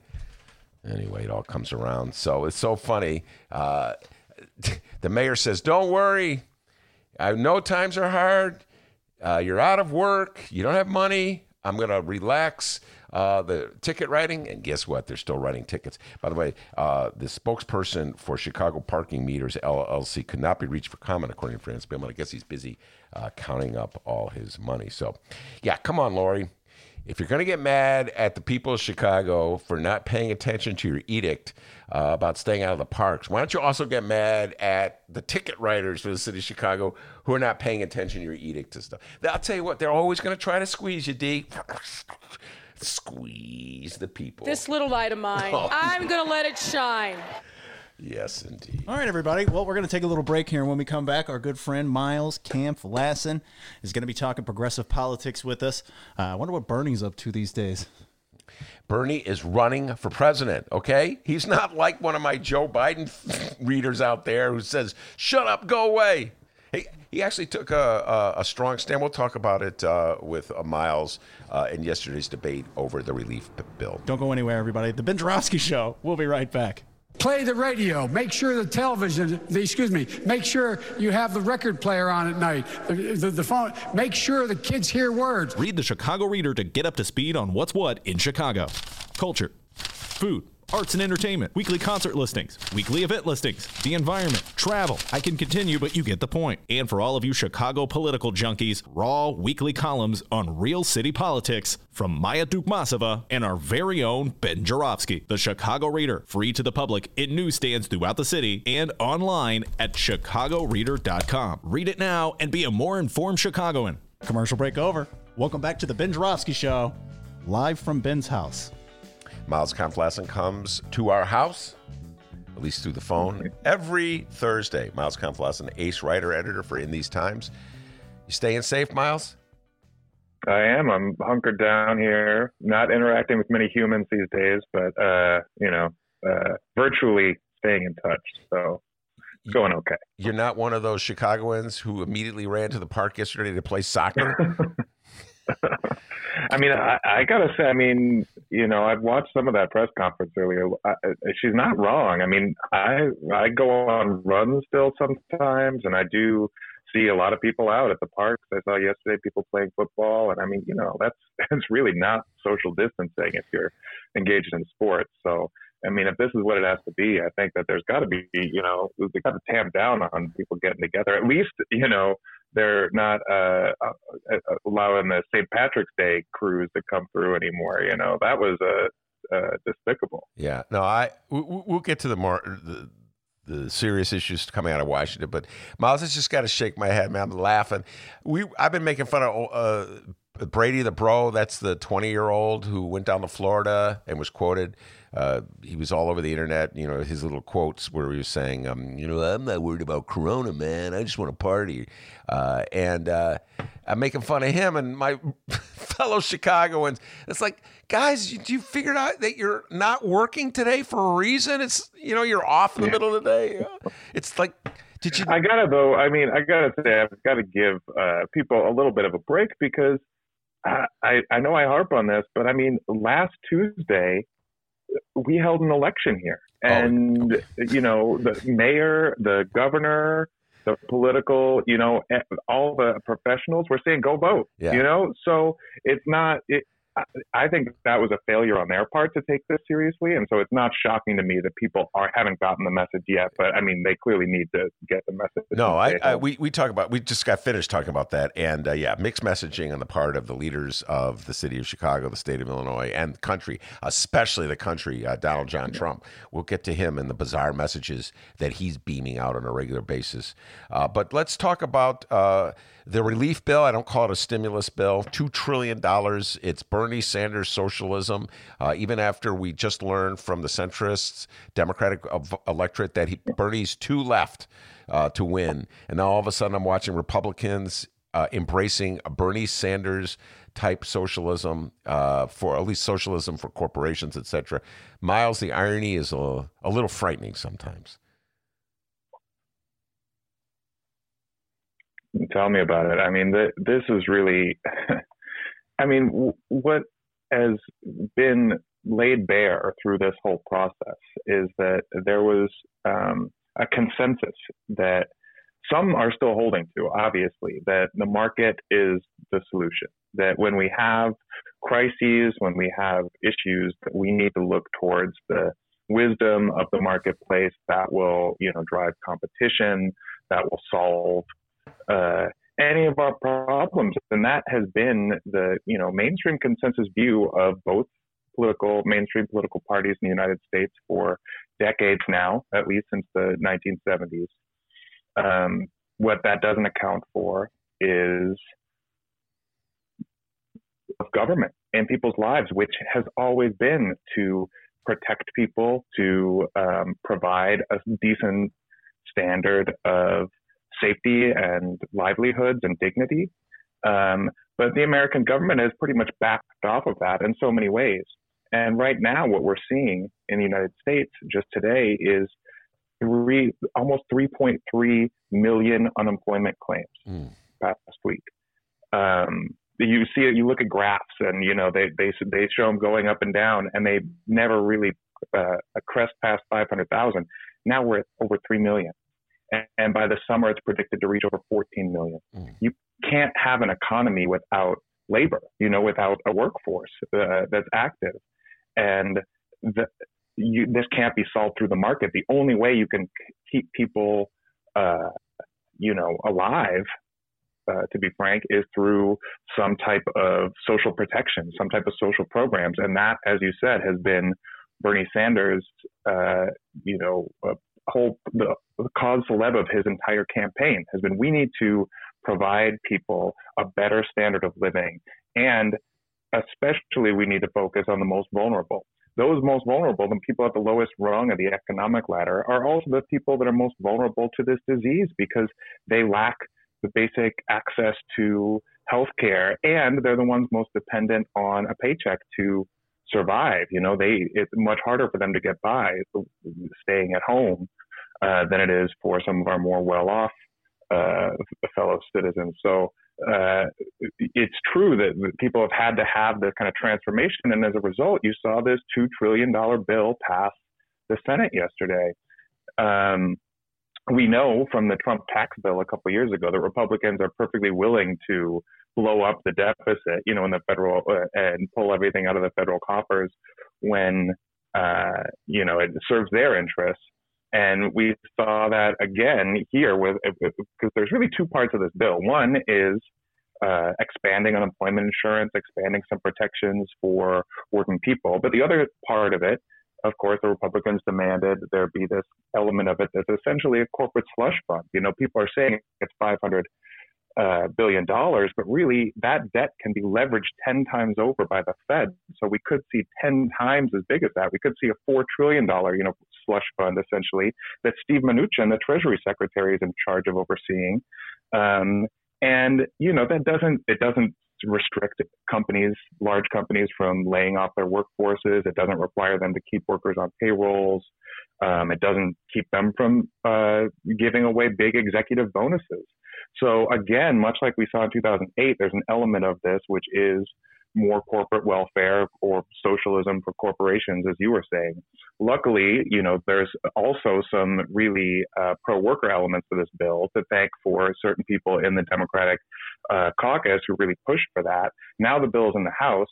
Anyway, it all comes around. So it's so funny. Uh, the mayor says, don't worry. I know times are hard. Uh, you're out of work. You don't have money. I'm going to relax uh, the ticket writing, and guess what? They're still writing tickets. By the way, uh, the spokesperson for Chicago Parking Meters LLC could not be reached for comment, according to Fran Spielman. I guess he's busy uh, counting up all his money. So, yeah, come on, Lori. If you're going to get mad at the people of Chicago for not paying attention to your edict uh, about staying out of the parks, why don't you also get mad at the ticket writers for the city of Chicago who are not paying attention to your edict and stuff? I'll tell you what, they're always going to try to squeeze you, D. Squeeze the people. This little light of mine, Oh. I'm going to let it shine. yes, indeed. All right, everybody. Well, we're going to take a little break here. And when we come back, our good friend Miles Kampf-Lassin is going to be talking progressive politics with us. Uh, I wonder what Bernie's up to these days. Bernie is running for president, okay? He's not like one of my Joe Biden readers out there who says, shut up, go away. He, he actually took a, a, a strong stand. We'll talk about it uh, with uh, Miles uh, in yesterday's debate over the relief bill. Don't go anywhere, everybody. The Ben Joravsky Show. We'll be right back. Play the radio. Make sure the television, the, excuse me, make sure you have the record player on at night, the, the, the phone. Make sure the kids hear words. Read the Chicago Reader to get up to speed on what's what in Chicago. Culture, food, arts and entertainment, weekly concert listings, weekly event listings, the environment, travel. I can continue, but you get the point. And for all of you Chicago political junkies, raw weekly columns on real city politics from Maya Dukmasova and our very own Ben Joravsky. The Chicago Reader, free to the public in newsstands throughout the city and online at chicagoreader.com. Read it now and be a more informed Chicagoan. Commercial break over. Welcome back to the Ben Joravsky Show, live from Ben's house. Miles Kampf-Lassin comes to our house, at least through the phone, every Thursday. Miles Kampf-Lassin, ace writer, editor for In These Times. You staying safe, Miles? I am. I'm hunkered down here, not interacting with many humans these days, but uh, you know, uh, virtually staying in touch. So it's going okay. You're not one of those Chicagoans who immediately ran to the park yesterday to play soccer? I mean, I, I gotta say, I mean, you know, I've watched some of that press conference earlier. I, she's not wrong. I mean, I I go on runs still sometimes, and I do see a lot of people out at the parks. I saw yesterday people playing football, and I mean, you know, that's that's really not social distancing if you're engaged in sports. So. I mean, if this is what it has to be, I think that there's got to be, you know, they got to tamp down on people getting together. At least, you know, they're not uh, uh, uh, allowing the St. Patrick's Day cruise to come through anymore. You know, that was uh, uh, despicable. Yeah, no, I we- we'll get to the more the, the serious issues coming out of Washington, but Miles, I just got to shake my head, man. I'm laughing. We I've been making fun of uh, Brady the Bro. That's the 20 year old who went down to Florida and was quoted. Uh, he was all over the internet. You know his little quotes where he was saying, um, "You know, I'm not worried about Corona, man. I just want to party." Uh, and uh, I'm making fun of him and my fellow Chicagoans. It's like, guys, you, you figured out that you're not working today for a reason. It's you know you're off in the middle of the day. It's like, did you? I gotta though. I mean, I gotta say, I've got to give uh, people a little bit of a break because I, I I know I harp on this, but I mean, last Tuesday we held an election here, and you know, the mayor, the governor, the political, you know, eh, all the professionals were saying go vote. Yeah. You know, so it's not. It, I- think that was a failure on their part to take this seriously, and so it's not shocking to me that people are haven't gotten the message yet. But I mean, they clearly need to get the message. No, I, I we we talk about we just got finished talking about that, and uh, yeah, mixed messaging on the part of the leaders of the city of Chicago, the state of Illinois, and the country, especially the country. Uh, Donald John Trump. We'll get to him and the bizarre messages that he's beaming out on a regular basis. Uh, but let's talk about uh, the relief bill. I don't call it a stimulus bill. Two trillion dollars. It's Bernie Sanders socialism. Uh, even after we just learned from the centrists, Democratic electorate that he, Bernie's too left uh, to win, and now all of a sudden I'm watching Republicans uh, embracing a Bernie Sanders type socialism uh, for at least socialism for corporations, etc. Miles, the irony is a, a little frightening sometimes. Tell me about it. I mean, th- this is really, I mean, what has been laid bare through this whole process is that there was um, a consensus that some are still holding to, obviously, that the market is the solution. that when we have crises, when we have issues, that we need to look towards the wisdom of the marketplace that will, you know, drive competition, that will solve uh, any of our problems. And that has been the, you know, mainstream consensus view of both political, mainstream political parties in the United States for decades now, at least since the 1970s. Um, what that doesn't account for is of government and people's lives, which has always been to protect people, to um, provide a decent standard of safety and livelihoods and dignity. Um, but the American government has pretty much backed off of that in so many ways. And right now, what we're seeing in the United States just today is three, almost 3.3 million unemployment claims mm. past week. Um, you see it, you look at graphs and, you know, they, they, they show them going up and down and they never really uh, crest past 500,000. Now we're at over 3 million. And, and, by the summer, it's predicted to reach over 14 million. Mm. You can't have an economy without labor, you know, without a workforce uh, that's active. And the, you, this can't be solved through the market. The only way you can keep people, uh, you know, alive, uh, to be frank, is through some type of social protection, some type of social programs, and that, as you said, has been Bernie Sanders, uh, you know, whole the, the cause celeb of his entire campaign has been we need to provide people a better standard of living, and especially we need to focus on the most vulnerable. Those most vulnerable, the people at the lowest rung of the economic ladder, are also the people that are most vulnerable to this disease because they lack the basic access to health care and they're the ones most dependent on a paycheck to survive. You know, they it's much harder for them to get by staying at home uh, than it is for some of our more well-off uh, fellow citizens. So uh, it's true that people have had to have this kind of transformation, and as a result, you saw this two trillion dollar bill pass the Senate yesterday. Um, we know from the Trump tax bill a couple years ago that Republicans are perfectly willing to blow up the deficit, you know, in the federal uh, and pull everything out of the federal coffers when uh, you know it serves their interests. And we saw that again here with because there's really two parts of this bill. One is uh, expanding unemployment insurance, expanding some protections for working people. But the other part of it, of course, the Republicans demanded there be this element of it that's essentially a corporate slush fund. You know, people are saying it's 500 uh, billion dollars, but really that debt can be leveraged 10 times over by the Fed. So we could see 10 times as big as that. We could see a four trillion dollar, you know, slush fund essentially that Steve Mnuchin, the Treasury Secretary, is in charge of overseeing. Um, and you know that doesn't it doesn't restrict companies, large companies, from laying off their workforces. It doesn't require them to keep workers on payrolls. Um, it doesn't keep them from uh, giving away big executive bonuses. So again, much like we saw in 2008, there's an element of this which is more corporate welfare or socialism for corporations, as you were saying. Luckily, you know, there's also some really uh, pro-worker elements to this bill to thank for certain people in the Democratic uh, caucus who really pushed for that. Now the bill's in the House.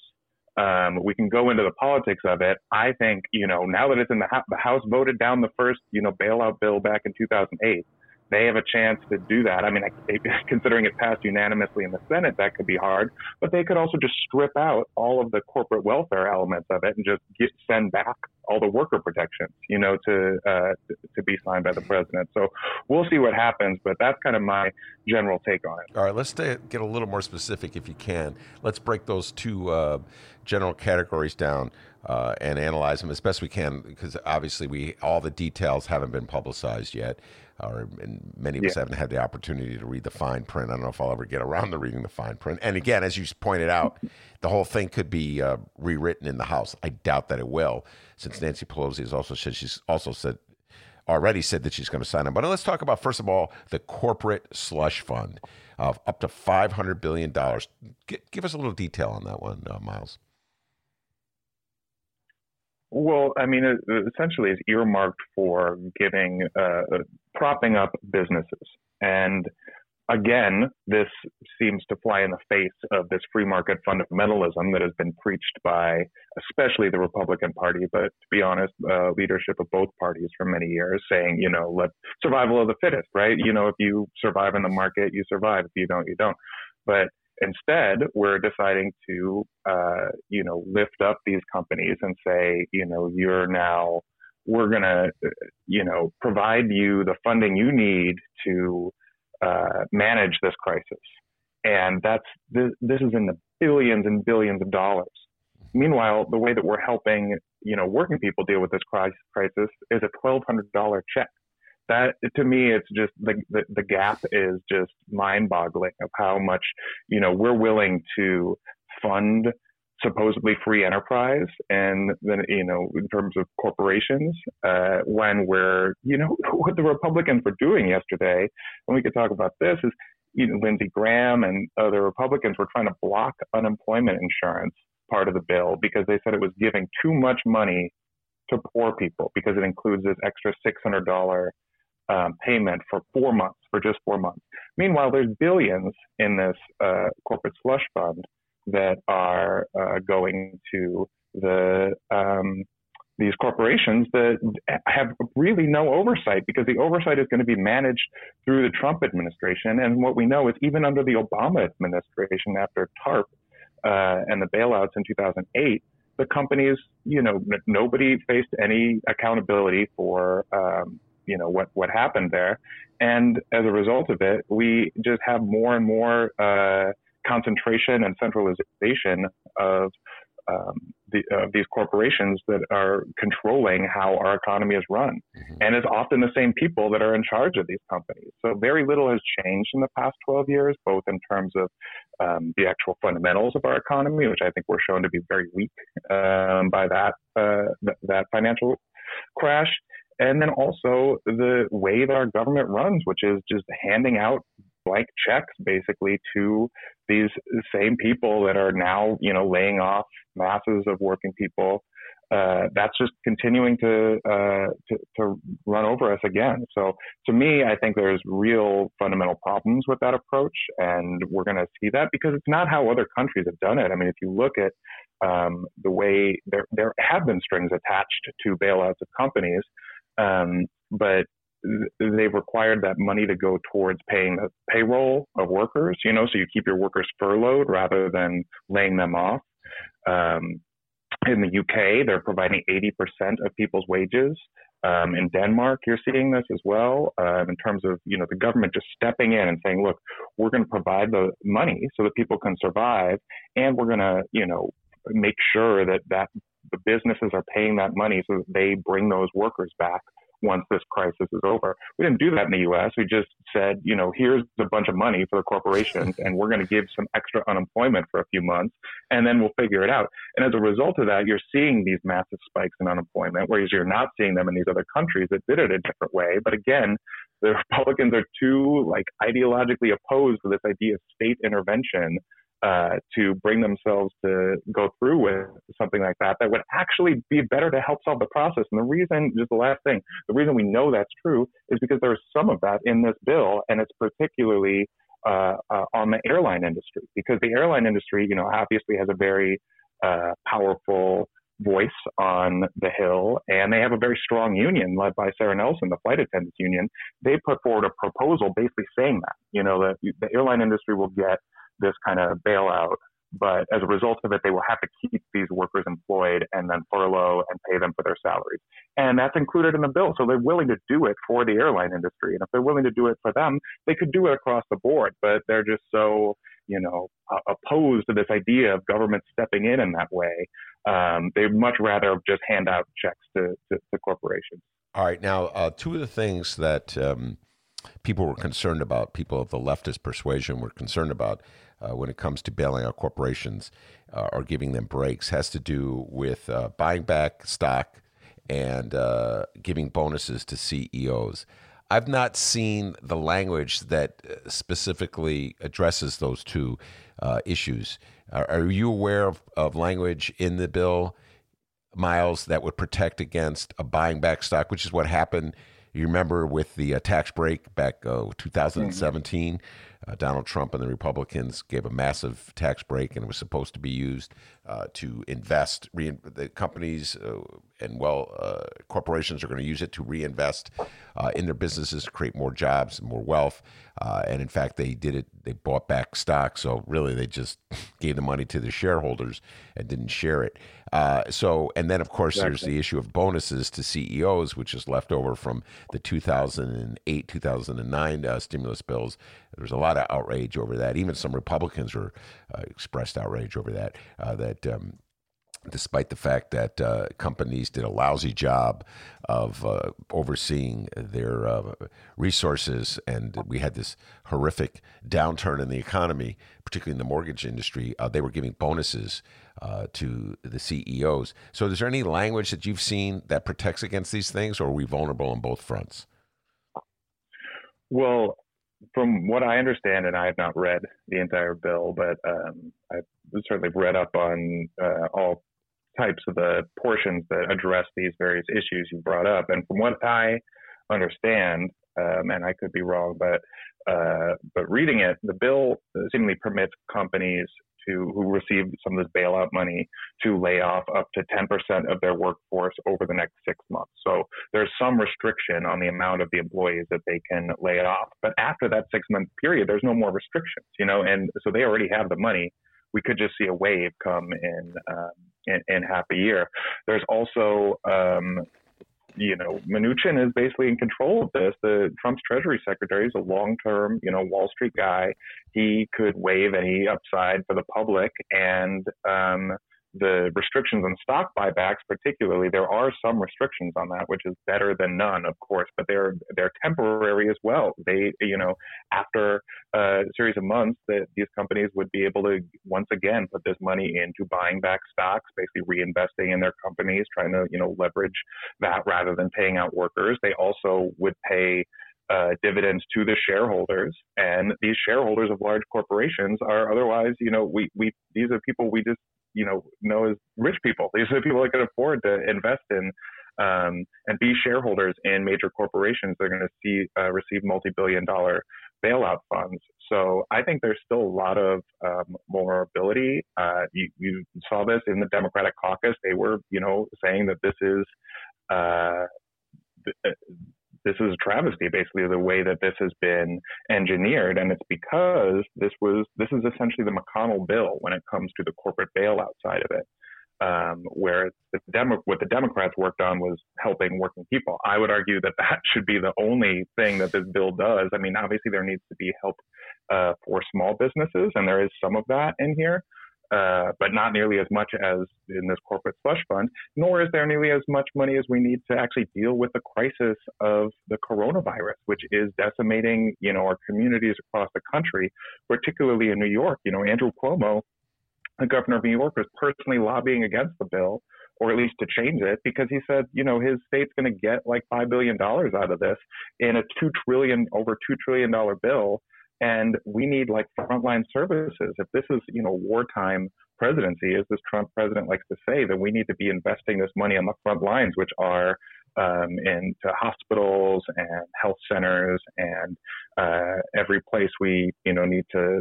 Um, we can go into the politics of it. I think, you know, now that it's in the, House, the House voted down the first, you know, bailout bill back in 2008 they have a chance to do that. I mean, considering it passed unanimously in the Senate, that could be hard, but they could also just strip out all of the corporate welfare elements of it and just get, send back all the worker protections, you know, to, uh, to be signed by the president. So we'll see what happens, but that's kind of my general take on it. All right, let's stay, get a little more specific if you can. Let's break those two uh, general categories down. Uh, and analyze them as best we can because obviously we all the details haven't been publicized yet or and many of yeah. us haven't had the opportunity to read the fine print. I don't know if I'll ever get around to reading the fine print. And again, as you pointed out, the whole thing could be uh, rewritten in the House. I doubt that it will, since Nancy Pelosi has also said she's also said already said that she's going to sign it. But let's talk about first of all the corporate slush fund of up to five hundred billion dollars. Give us a little detail on that one, uh, Miles. Well, I mean, it essentially it's earmarked for giving, uh, propping up businesses. And again, this seems to fly in the face of this free market fundamentalism that has been preached by especially the Republican Party, but to be honest, uh, leadership of both parties for many years, saying, you know, let survival of the fittest, right? You know, if you survive in the market, you survive. If you don't, you don't. But instead, we're deciding to, uh, you know, lift up these companies and say, you know, you're now, we're going to, you know, provide you the funding you need to uh, manage this crisis. And that's this, this is in the billions and billions of dollars. Meanwhile, the way that we're helping you know working people deal with this crisis is a twelve hundred dollar check. That to me, it's just the, the the gap is just mind boggling of how much you know we're willing to fund supposedly free enterprise and then you know in terms of corporations uh, when we're you know what the republicans were doing yesterday and we could talk about this is you know lindsey graham and other republicans were trying to block unemployment insurance part of the bill because they said it was giving too much money to poor people because it includes this extra $600 um, payment for four months, for just four months. Meanwhile, there's billions in this uh, corporate slush fund that are uh, going to the um, these corporations that have really no oversight because the oversight is going to be managed through the Trump administration. And what we know is even under the Obama administration after TARP uh, and the bailouts in 2008, the companies, you know, n- nobody faced any accountability for, um, you know, what, what happened there. And as a result of it, we just have more and more uh, concentration and centralization of um, the, uh, these corporations that are controlling how our economy is run. Mm-hmm. And it's often the same people that are in charge of these companies. So very little has changed in the past 12 years, both in terms of um, the actual fundamentals of our economy, which I think were shown to be very weak um, by that, uh, th- that financial crash. And then also the way that our government runs, which is just handing out blank checks basically to these same people that are now, you know, laying off masses of working people. Uh, that's just continuing to, uh, to, to run over us again. So to me, I think there's real fundamental problems with that approach, and we're going to see that because it's not how other countries have done it. I mean, if you look at um, the way there there have been strings attached to bailouts of companies, um, but they've required that money to go towards paying the payroll of workers, you know, so you keep your workers furloughed rather than laying them off. Um, in the UK, they're providing 80% of people's wages. Um, in Denmark, you're seeing this as well um, in terms of you know the government just stepping in and saying, look, we're going to provide the money so that people can survive, and we're going to you know make sure that that the businesses are paying that money so that they bring those workers back once this crisis is over. We didn't do that in the U.S. We just said, you know, here's a bunch of money for the corporations, and we're going to give some extra unemployment for a few months, and then we'll figure it out. And as a result of that, you're seeing these massive spikes in unemployment, whereas you're not seeing them in these other countries that did it a different way. But again, the Republicans are too like ideologically opposed to this idea of state intervention uh, to bring themselves to go through with something like that that would actually be better to help solve the process. And the reason, just the last thing, the reason we know that's true is because there's some of that in this bill, and it's particularly uh, uh, on the airline industry because the airline industry, you know, obviously has a very uh, powerful voice on the Hill, and they have a very strong union led by Sara Nelson, the flight attendants union. They put forward a proposal basically saying that, you know, that the airline industry will get this kind of bailout. But as a result of it, they will have to keep these workers employed and then furlough and pay them for their salaries. And that's included in the bill. So they're willing to do it for the airline industry. And if they're willing to do it for them, they could do it across the board. But they're just so, you know, opposed to this idea of government stepping in in that way. Um, they'd much rather just hand out checks to, to, to corporations. All right. Now, uh, two of the things that um, people were concerned about, people of the leftist persuasion were concerned about, uh, when it comes to bailing out corporations uh, or giving them breaks has to do with uh, buying back stock and uh, giving bonuses to CEOs. I've not seen the language that uh, specifically addresses those two uh, issues. Are, are, you aware of, of language in the bill, Miles, that would protect against a buying back stock, which is what happened? You remember with the tax break back 2017, uh, Donald Trump and the Republicans gave a massive tax break, and it was supposed to be used uh, to invest. Re- the companies uh, and well uh, corporations are going to use it to reinvest uh, in their businesses create more jobs and more wealth. Uh, and in fact, they did it. They bought back stock. So really, they just gave the money to the shareholders and didn't share it. Uh, so, and then of course, exactly. there's the issue of bonuses to CEOs, which is left over from the 2008 2009 uh, stimulus bills. There's a lot of outrage over that. Even some Republicans were uh, expressed outrage over that. that um, despite the fact that uh, companies did a lousy job of uh, overseeing their uh, resources, and we had this horrific downturn in the economy, particularly in the mortgage industry. Uh, they were giving bonuses uh, to the CEOs. So, is there any language that you've seen that protects against these things, or are we vulnerable on both fronts? Well, from what I understand, and I have not read the entire bill, but um, I've certainly read up on uh, all types of the portions that address these various issues you brought up. And from what I understand, um, and I could be wrong, but uh, but reading it, the bill seemingly permits companies to who receive some of this bailout money to lay off up to 10% of their workforce over the next six months. So there's some restriction on the amount of the employees that they can lay off. But after that six month period, there's no more restrictions, you know, and so they already have the money. We could just see a wave come in um, in, in half a year. There's also um, you know, Mnuchin is basically in control of this. The Trump's Treasury Secretary is a long-term, you know, Wall Street guy. He could waive any upside for the public, and um, the restrictions on stock buybacks, particularly, there are some restrictions on that, which is better than none, of course, but they're they're temporary as well. They, you know, after a series of months, that these companies would be able to once again put this money into buying back stocks, basically reinvesting in their companies, trying to you know leverage that rather than paying out workers. They also would pay uh, dividends to the shareholders, and these shareholders of large corporations are otherwise, you know, we we these are people we just you know know as rich people. These are the people that can afford to invest in um, and be shareholders in major corporations. They're going to see uh, receive multi-billion-dollar bailout funds. So I think there's still a lot of um, vulnerability. Uh, you, you, saw this in the Democratic caucus. They were, you know, saying that this is uh, this is a travesty, basically, the way that this has been engineered. And it's because this was this is essentially the McConnell bill when it comes to the corporate bailout side of it. Um, where the Demo- what the Democrats worked on was helping working people. I would argue that that should be the only thing that this bill does. I mean, obviously there needs to be help uh, for small businesses, and there is some of that in here uh, but not nearly as much as in this corporate slush fund, nor is there nearly as much money as we need to actually deal with the crisis of the coronavirus, which is decimating, you know, our communities across the country, particularly in New York. You know, Andrew Cuomo, the governor of New York, was personally lobbying against the bill, or at least to change it, because he said, you know, his state's going to get like five billion dollars out of this in a two trillion over two trillion dollar bill and we need like frontline services. If this is, you know, wartime presidency, as this Trump president likes to say, then we need to be investing this money on the front lines, which are um, into hospitals and health centers and uh, every place we, you know, need to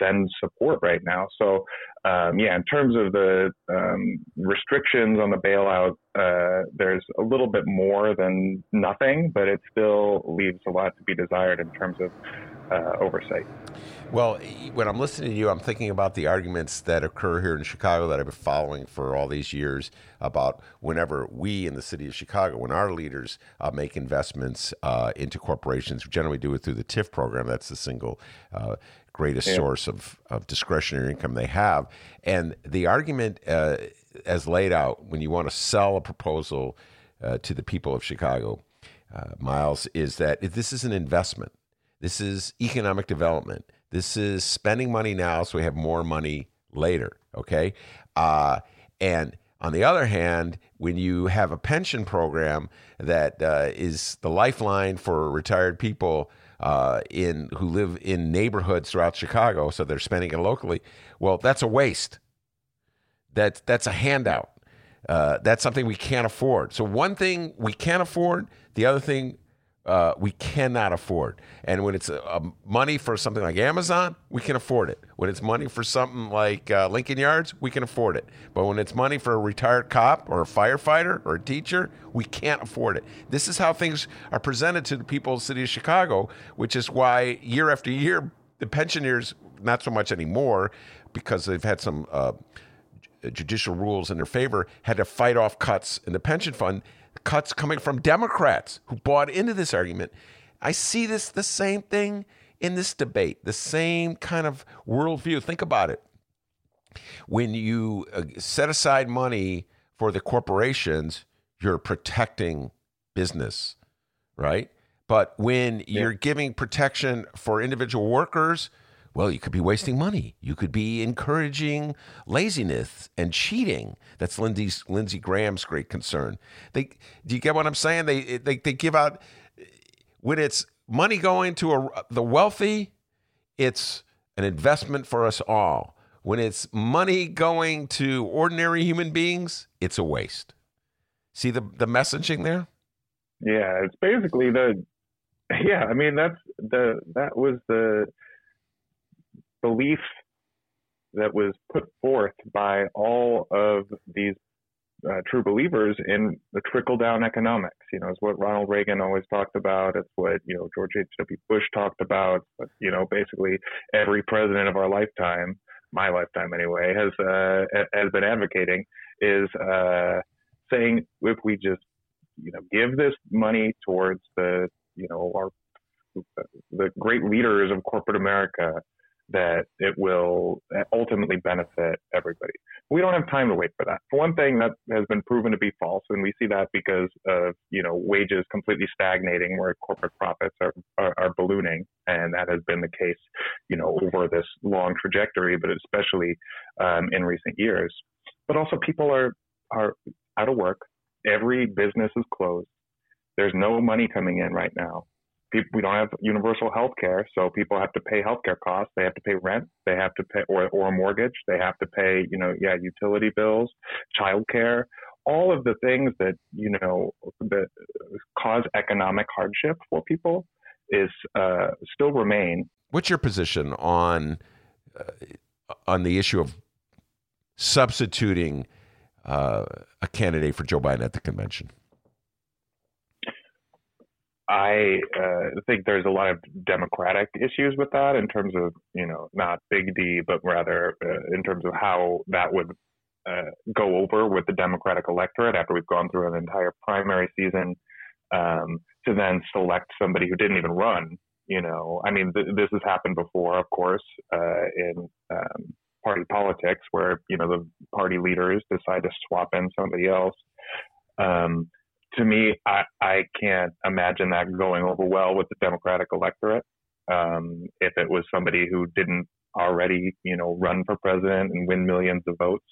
send support right now. So, um, yeah, in terms of the um, restrictions on the bailout, uh, there's a little bit more than nothing, but it still leaves a lot to be desired in terms of uh, oversight. Well, when I'm listening to you, I'm thinking about the arguments that occur here in Chicago that I've been following for all these years about whenever we in the city of Chicago, when our leaders uh, make investments uh, into corporations, we generally do it through the TIF program. That's the single uh, greatest yeah. source of, of discretionary income they have. And the argument, uh, as laid out, when you want to sell a proposal uh, to the people of Chicago, uh, Miles, is that this is an investment this is economic development. This is spending money now so we have more money later. Okay. Uh, and on the other hand, when you have a pension program that uh, is the lifeline for retired people uh, in who live in neighborhoods throughout Chicago, so they're spending it locally, well, that's a waste. That that's a handout. Uh, that's something we can't afford. So one thing we can't afford, the other thing uh, we cannot afford. And when it's uh, money for something like Amazon, we can afford it. When it's money for something like uh, Lincoln Yards, we can afford it. But when it's money for a retired cop or a firefighter or a teacher, we can't afford it. This is how things are presented to the people of the city of Chicago, which is why year after year, the pensioners, not so much anymore, because they've had some uh, judicial rules in their favor, had to fight off cuts in the pension fund cuts coming from Democrats who bought into this argument. I see this the same thing in this debate, the same kind of worldview. Think about it. When you uh, set aside money for the corporations, you're protecting business, right? But when yeah. you're giving protection for individual workers, well, you could be wasting money. You could be encouraging laziness and cheating. That's Lindsey's, Lindsey Graham's great concern. They, do you get what I'm saying? They, they, they give out when it's money going to a, the wealthy, it's an investment for us all. When it's money going to ordinary human beings, it's a waste. See the the messaging there? Yeah, it's basically the yeah. I mean, that's the that was the belief that was put forth by all of these uh, true believers in the trickle down economics. You know, it's what Ronald Reagan always talked about. It's what, you know, George H.W. Bush talked about. But, you know, basically every president of our lifetime, my lifetime anyway, has, uh, has been advocating is, uh, saying if we just, you know, give this money towards the, you know, our, the great leaders of corporate America, that it will ultimately benefit everybody. We don't have time to wait for that. For one thing, that has been proven to be false, and we see that because of you know wages completely stagnating, where corporate profits are, are, are ballooning, and that has been the case, you know, over this long trajectory, but especially um, in recent years. But also, people are are out of work. Every business is closed. There's no money coming in right now people, we don't have universal health care, so people have to pay health care costs. They have to pay rent. They have to pay or or a mortgage. They have to pay, you know, yeah, utility bills, childcare, all of the things that you know that cause economic hardship for people is uh, still remain. What's your position on uh, on the issue of substituting uh, a candidate for Joe Biden at the convention? I uh, think there's a lot of democratic issues with that in terms of, you know, not big D, but rather uh, in terms of how that would uh, go over with the Democratic electorate after we've gone through an entire primary season um, to then select somebody who didn't even run. You know, I mean, th- this has happened before, of course, uh, in um, party politics where, you know, the party leaders decide to swap in somebody else. Um, to me, I, I can't imagine that going over well with the Democratic electorate. Um, if it was somebody who didn't already, you know, run for president and win millions of votes.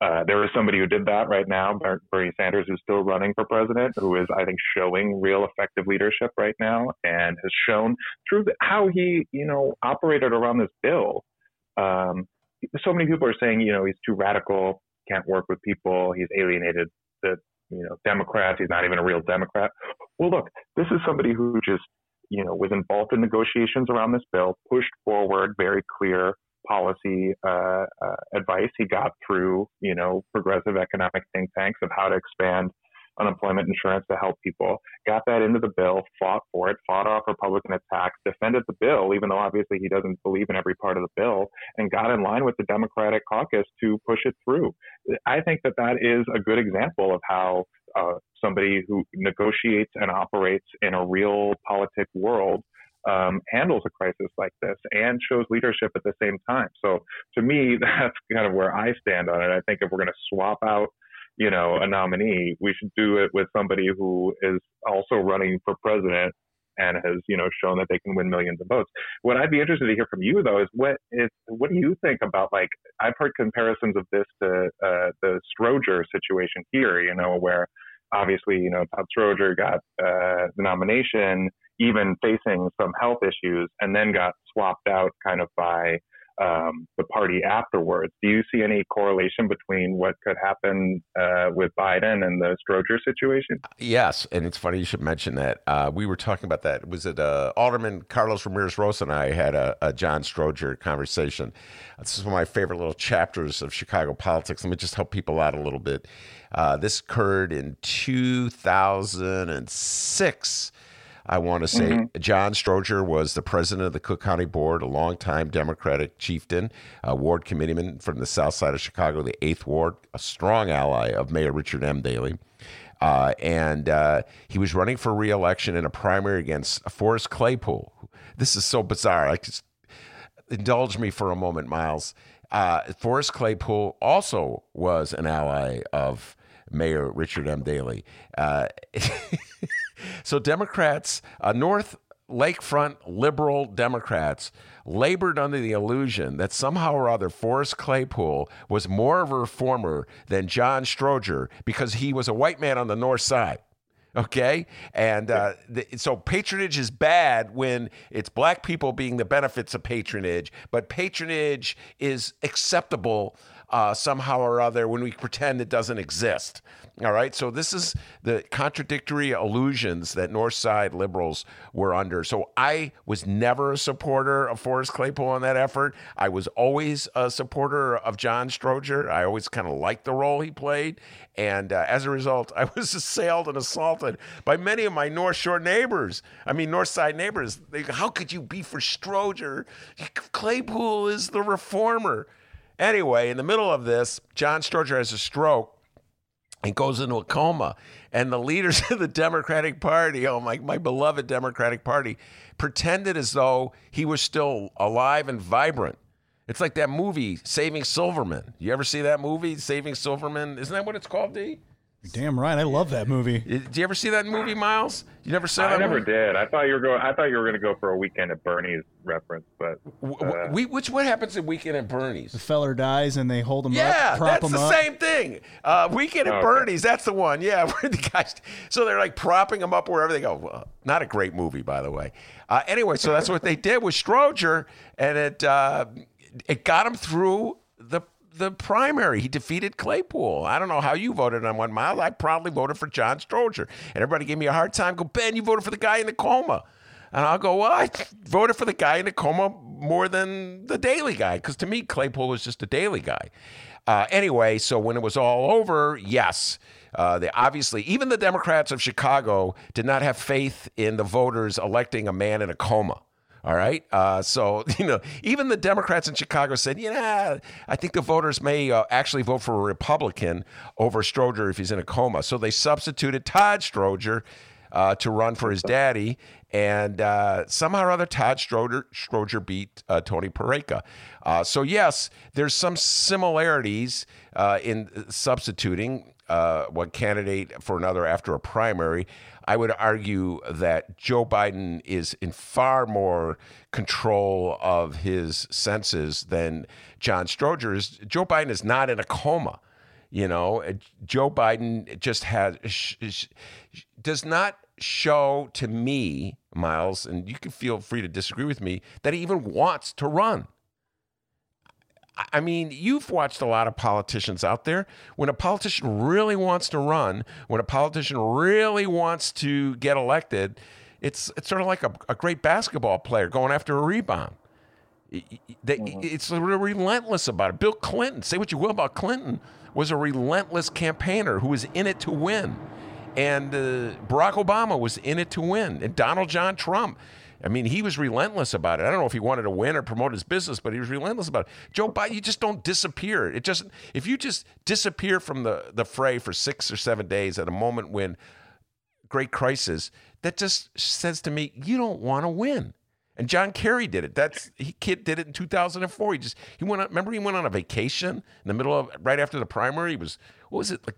Uh, there is somebody who did that right now, Bernie Sanders, who's still running for president, who is, I think, showing real effective leadership right now and has shown through how he, you know, operated around this bill. Um, so many people are saying, you know, he's too radical, can't work with people, he's alienated the you know, Democrats. He's not even a real Democrat. Well, look, this is somebody who just, you know, was involved in negotiations around this bill, pushed forward very clear policy uh, uh, advice he got through, you know, progressive economic think tanks of how to expand unemployment insurance to help people, got that into the bill, fought for it, fought off Republican attacks, defended the bill, even though obviously he doesn't believe in every part of the bill, and got in line with the Democratic caucus to push it through. I think that that is a good example of how uh, somebody who negotiates and operates in a real politic world um, handles a crisis like this and shows leadership at the same time. So to me, that's kind of where I stand on it. I think if we're going to swap out you know, a nominee, we should do it with somebody who is also running for president and has, you know, shown that they can win millions of votes. What I'd be interested to hear from you though is what is what do you think about like I've heard comparisons of this to uh, the Stroger situation here, you know, where obviously, you know, Todd Stroger got uh, the nomination, even facing some health issues, and then got swapped out kind of by um, the party afterwards. Do you see any correlation between what could happen uh, with Biden and the Stroger situation? Yes, and it's funny you should mention that. Uh, we were talking about that. Was it uh, Alderman Carlos Ramirez Rosa and I had a, a John Stroger conversation. This is one of my favorite little chapters of Chicago politics. Let me just help people out a little bit. Uh, this occurred in 2006. I want to say Mhm. John Stroger was the president of the Cook County Board, a longtime Democratic chieftain, a ward committeeman from the south side of Chicago, the 8th Ward, a strong ally of Mayor Richard M. Daley. Uh, and uh, he was running for reelection in a primary against Forrest Claypool. This is so bizarre. I just indulge me for a moment, Miles. Uh, Forrest Claypool also was an ally of Mayor Richard M. Daley. So Democrats, uh, North Lakefront liberal Democrats, labored under the illusion that somehow or other Forrest Claypool was more of a reformer than John Stroger because he was a white man on the North Side. Okay, and uh, the, so patronage is bad when it's black people being the benefits of patronage, but patronage is acceptable uh, somehow or other when we pretend it doesn't exist. All right, so this is the contradictory illusions that North Side liberals were under. So I was never a supporter of Forrest Claypool on that effort. I was always a supporter of John Stroger. I always kind of liked the role he played. And uh, as a result, I was assailed and assaulted by many of my North Shore neighbors. I mean, North Side neighbors. They, How could you be for Stroger? Claypool is the reformer. Anyway, in the middle of this, John Stroger has a stroke and goes into a coma. And the leaders of the Democratic Party, oh my, my beloved Democratic Party, pretended as though he was still alive and vibrant. It's like that movie, Saving Silverman. You ever see that movie, Saving Silverman? Isn't that what it's called, D? Damn right, I love that movie. Did you ever see that movie, Miles? You never saw I that never movie? did. I thought you were going. I thought you were going to go for a weekend at Bernie's reference, but uh, We, which what happens at Weekend at Bernie's? The feller dies and they hold him Yeah, up, prop that's him the up. same thing. Uh, Weekend at Okay. Bernie's, that's the one. Yeah, where the guys, so they're like propping him up wherever they go. Well, not a great movie, by the way. Uh, anyway, so that's what they did with Stroger, and it uh, it got him through the the primary. He defeated Claypool. I don't know how you voted on one mile. I proudly voted for John Stroger, and everybody gave me a hard time. Go, Ben, you voted for the guy in the coma. And I'll go, well, I voted for the guy in the coma more than the Daley guy, because to me, Claypool was just a Daley guy. Uh, anyway, so when it was all over, yes, uh, they obviously, even the Democrats of Chicago did not have faith in the voters electing a man in a coma. All right. Uh, so, you know, even the Democrats in Chicago said, yeah, I think the voters may uh, actually vote for a Republican over Stroger if he's in a coma. So they substituted Todd Stroger uh, to run for his daddy. And uh, somehow or other, Todd Stroger, Stroger beat uh, Tony Peraica. Uh, so, yes, there's some similarities in substituting uh, one candidate for another after a primary. I would argue that Joe Biden is in far more control of his senses than John Stroger is. Joe Biden is not in a coma. You know, Uh, Joe Biden just has does not show to me, Miles, and you can feel free to disagree with me, that he even wants to run. I- mean, you've watched a lot of politicians out there. When a politician really wants to run, when a politician really wants to get elected, it's it's sort of like a, a great basketball player going after a rebound. They- It's relentless about it. Bill Clinton, say what you will about Clinton, was a relentless campaigner who was in it to win. And uh, Barack Obama was in it to win. And Donald John Trump, I mean, he was relentless about it. I don't know if he wanted to win or promote his business, but he was relentless about it. Joe Biden, you just don't disappear. It just if you just disappear from the, the fray for six or seven days at a moment when great crisis, that just says to me, you don't want to win. And John Kerry did it. That's he kid did it in 2004. He just he went on, remember he went on a vacation in the middle of right after the primary. He was what was it like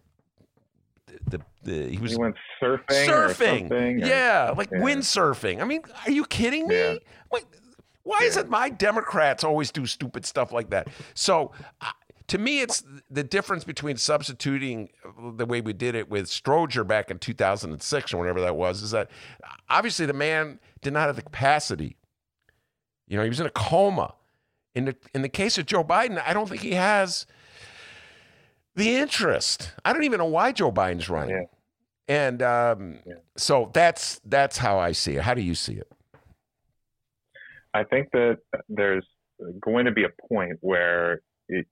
the the he was he went surfing. surfing. something, or- yeah, like Yeah. windsurfing. I mean, are you kidding me? Yeah. Why is it my Democrats always do stupid stuff like that? So, uh, to me, it's the difference between substituting the way we did it with Stroger back in 2006 or whatever that was, is that obviously the man did not have the capacity. You know, he was in a coma. In the in the case of Joe Biden, I don't think he has the interest. I don't even know why Joe Biden's running. Yeah. And um, so that's that's how I see it. How do you see it? I think that there's going to be a point where it,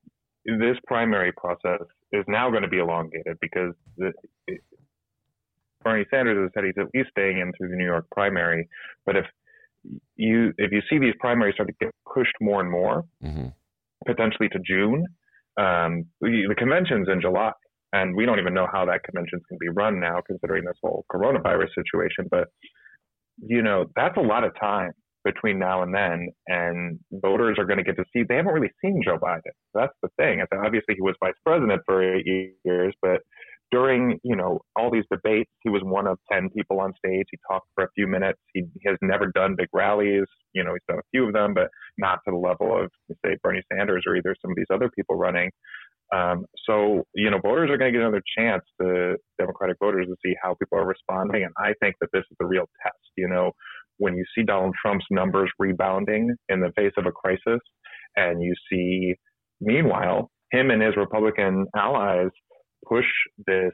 this primary process is now going to be elongated because the, it, Bernie Sanders has said he's at least staying in through the New York primary. But if you if you see these primaries start to get pushed more and more, Mm-hmm. potentially to June, um, the, the convention's in July, and we don't even know how that convention's going to be run now, considering this whole coronavirus situation. But you know, that's a lot of time between now and then, and voters are going to get to see. They haven't really seen Joe Biden. That's the thing. Obviously he was vice president for eight years, but during you know all these debates, he was one of ten people on stage. He talked for a few minutes. He, he has never done big rallies. You know, he's done a few of them, but not to the level of say Bernie Sanders or either some of these other people running. Um, so you know, voters are going to get another chance to Democratic voters to see how people are responding, and I think that this is the real test. You know, when you see Donald Trump's numbers rebounding in the face of a crisis, and you see, meanwhile, him and his Republican allies push this,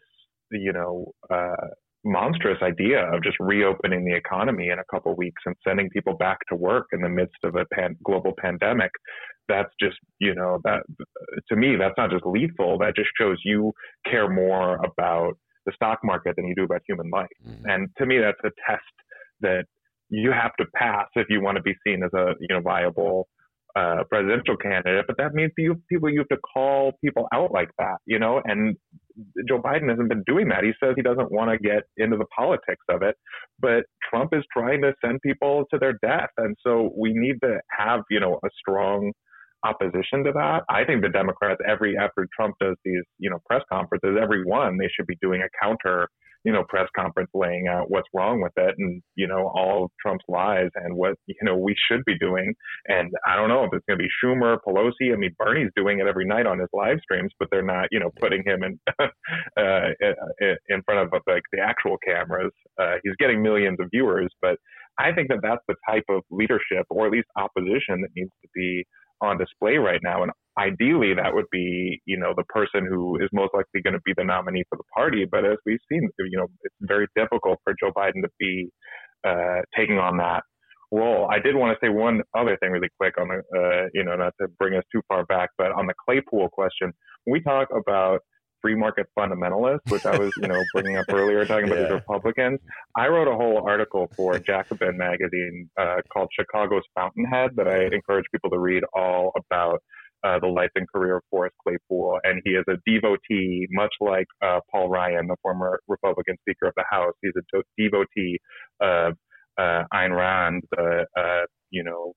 you know, uh, monstrous idea of just reopening the economy in a couple weeks and sending people back to work in the midst of a pan- global pandemic. That's just, you know, that to me, that's not just lethal. That just shows you care more about the stock market than you do about human life. And to me, that's a test that you have to pass if you want to be seen as a, you know, viable uh, presidential candidate, but that means you people you have to call people out like that, you know. And Joe Biden hasn't been doing that. He says he doesn't want to get into the politics of it, but Trump is trying to send people to their death, and so we need to have you know a strong opposition to that. I think the Democrats every after Trump does these you know press conferences, every one they should be doing a counter you know press conference laying out what's wrong with it and you know all of Trump's lies and what you know we should be doing. And I don't know if it's going to be Schumer, Pelosi. I mean, Bernie's doing it every night on his live streams, but they're not you know putting him in uh, in front of like the actual cameras. Uh, he's getting millions of viewers, but I think that that's the type of leadership or at least opposition that needs to be on display right now. And ideally, that would be, you know, the person who is most likely going to be the nominee for the party. But as we've seen, you know, it's very difficult for Joe Biden to be uh, taking on that role. I did want to say one other thing really quick on the, uh, you know, not to bring us too far back, but on the Claypool question, when we talk about free market fundamentalists, which I was, you know, bringing up earlier, talking about Yeah. these Republicans. I wrote a whole article for Jacobin magazine uh, called Chicago's Fountainhead that I encourage people to read all about uh, the life and career of Forrest Claypool. And he is a devotee, much like uh, Paul Ryan, the former Republican Speaker of the House. He's a devotee of uh, Ayn Rand, the, uh, you know,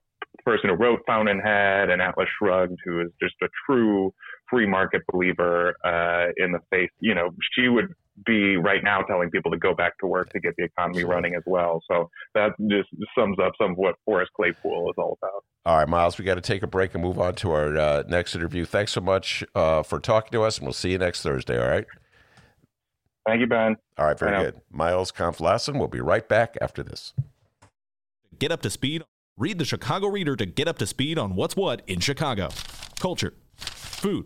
person who wrote Fountainhead and Atlas Shrugged, who is just a true free market believer uh, in the face. You know, she would be right now telling people to go back to work to get the economy running as well. So that just sums up some of what Forrest Claypool is all about. All right, Miles, we got to take a break and move on to our uh, next interview. Thanks so much uh, for talking to us, and we'll see you next Thursday. All right. Thank you, Ben. All right, very good. Miles Kampf-Lassin. We'll be right back after this. Get up to speed. Read the Chicago Reader to get up to speed on what's what in Chicago. Culture, food,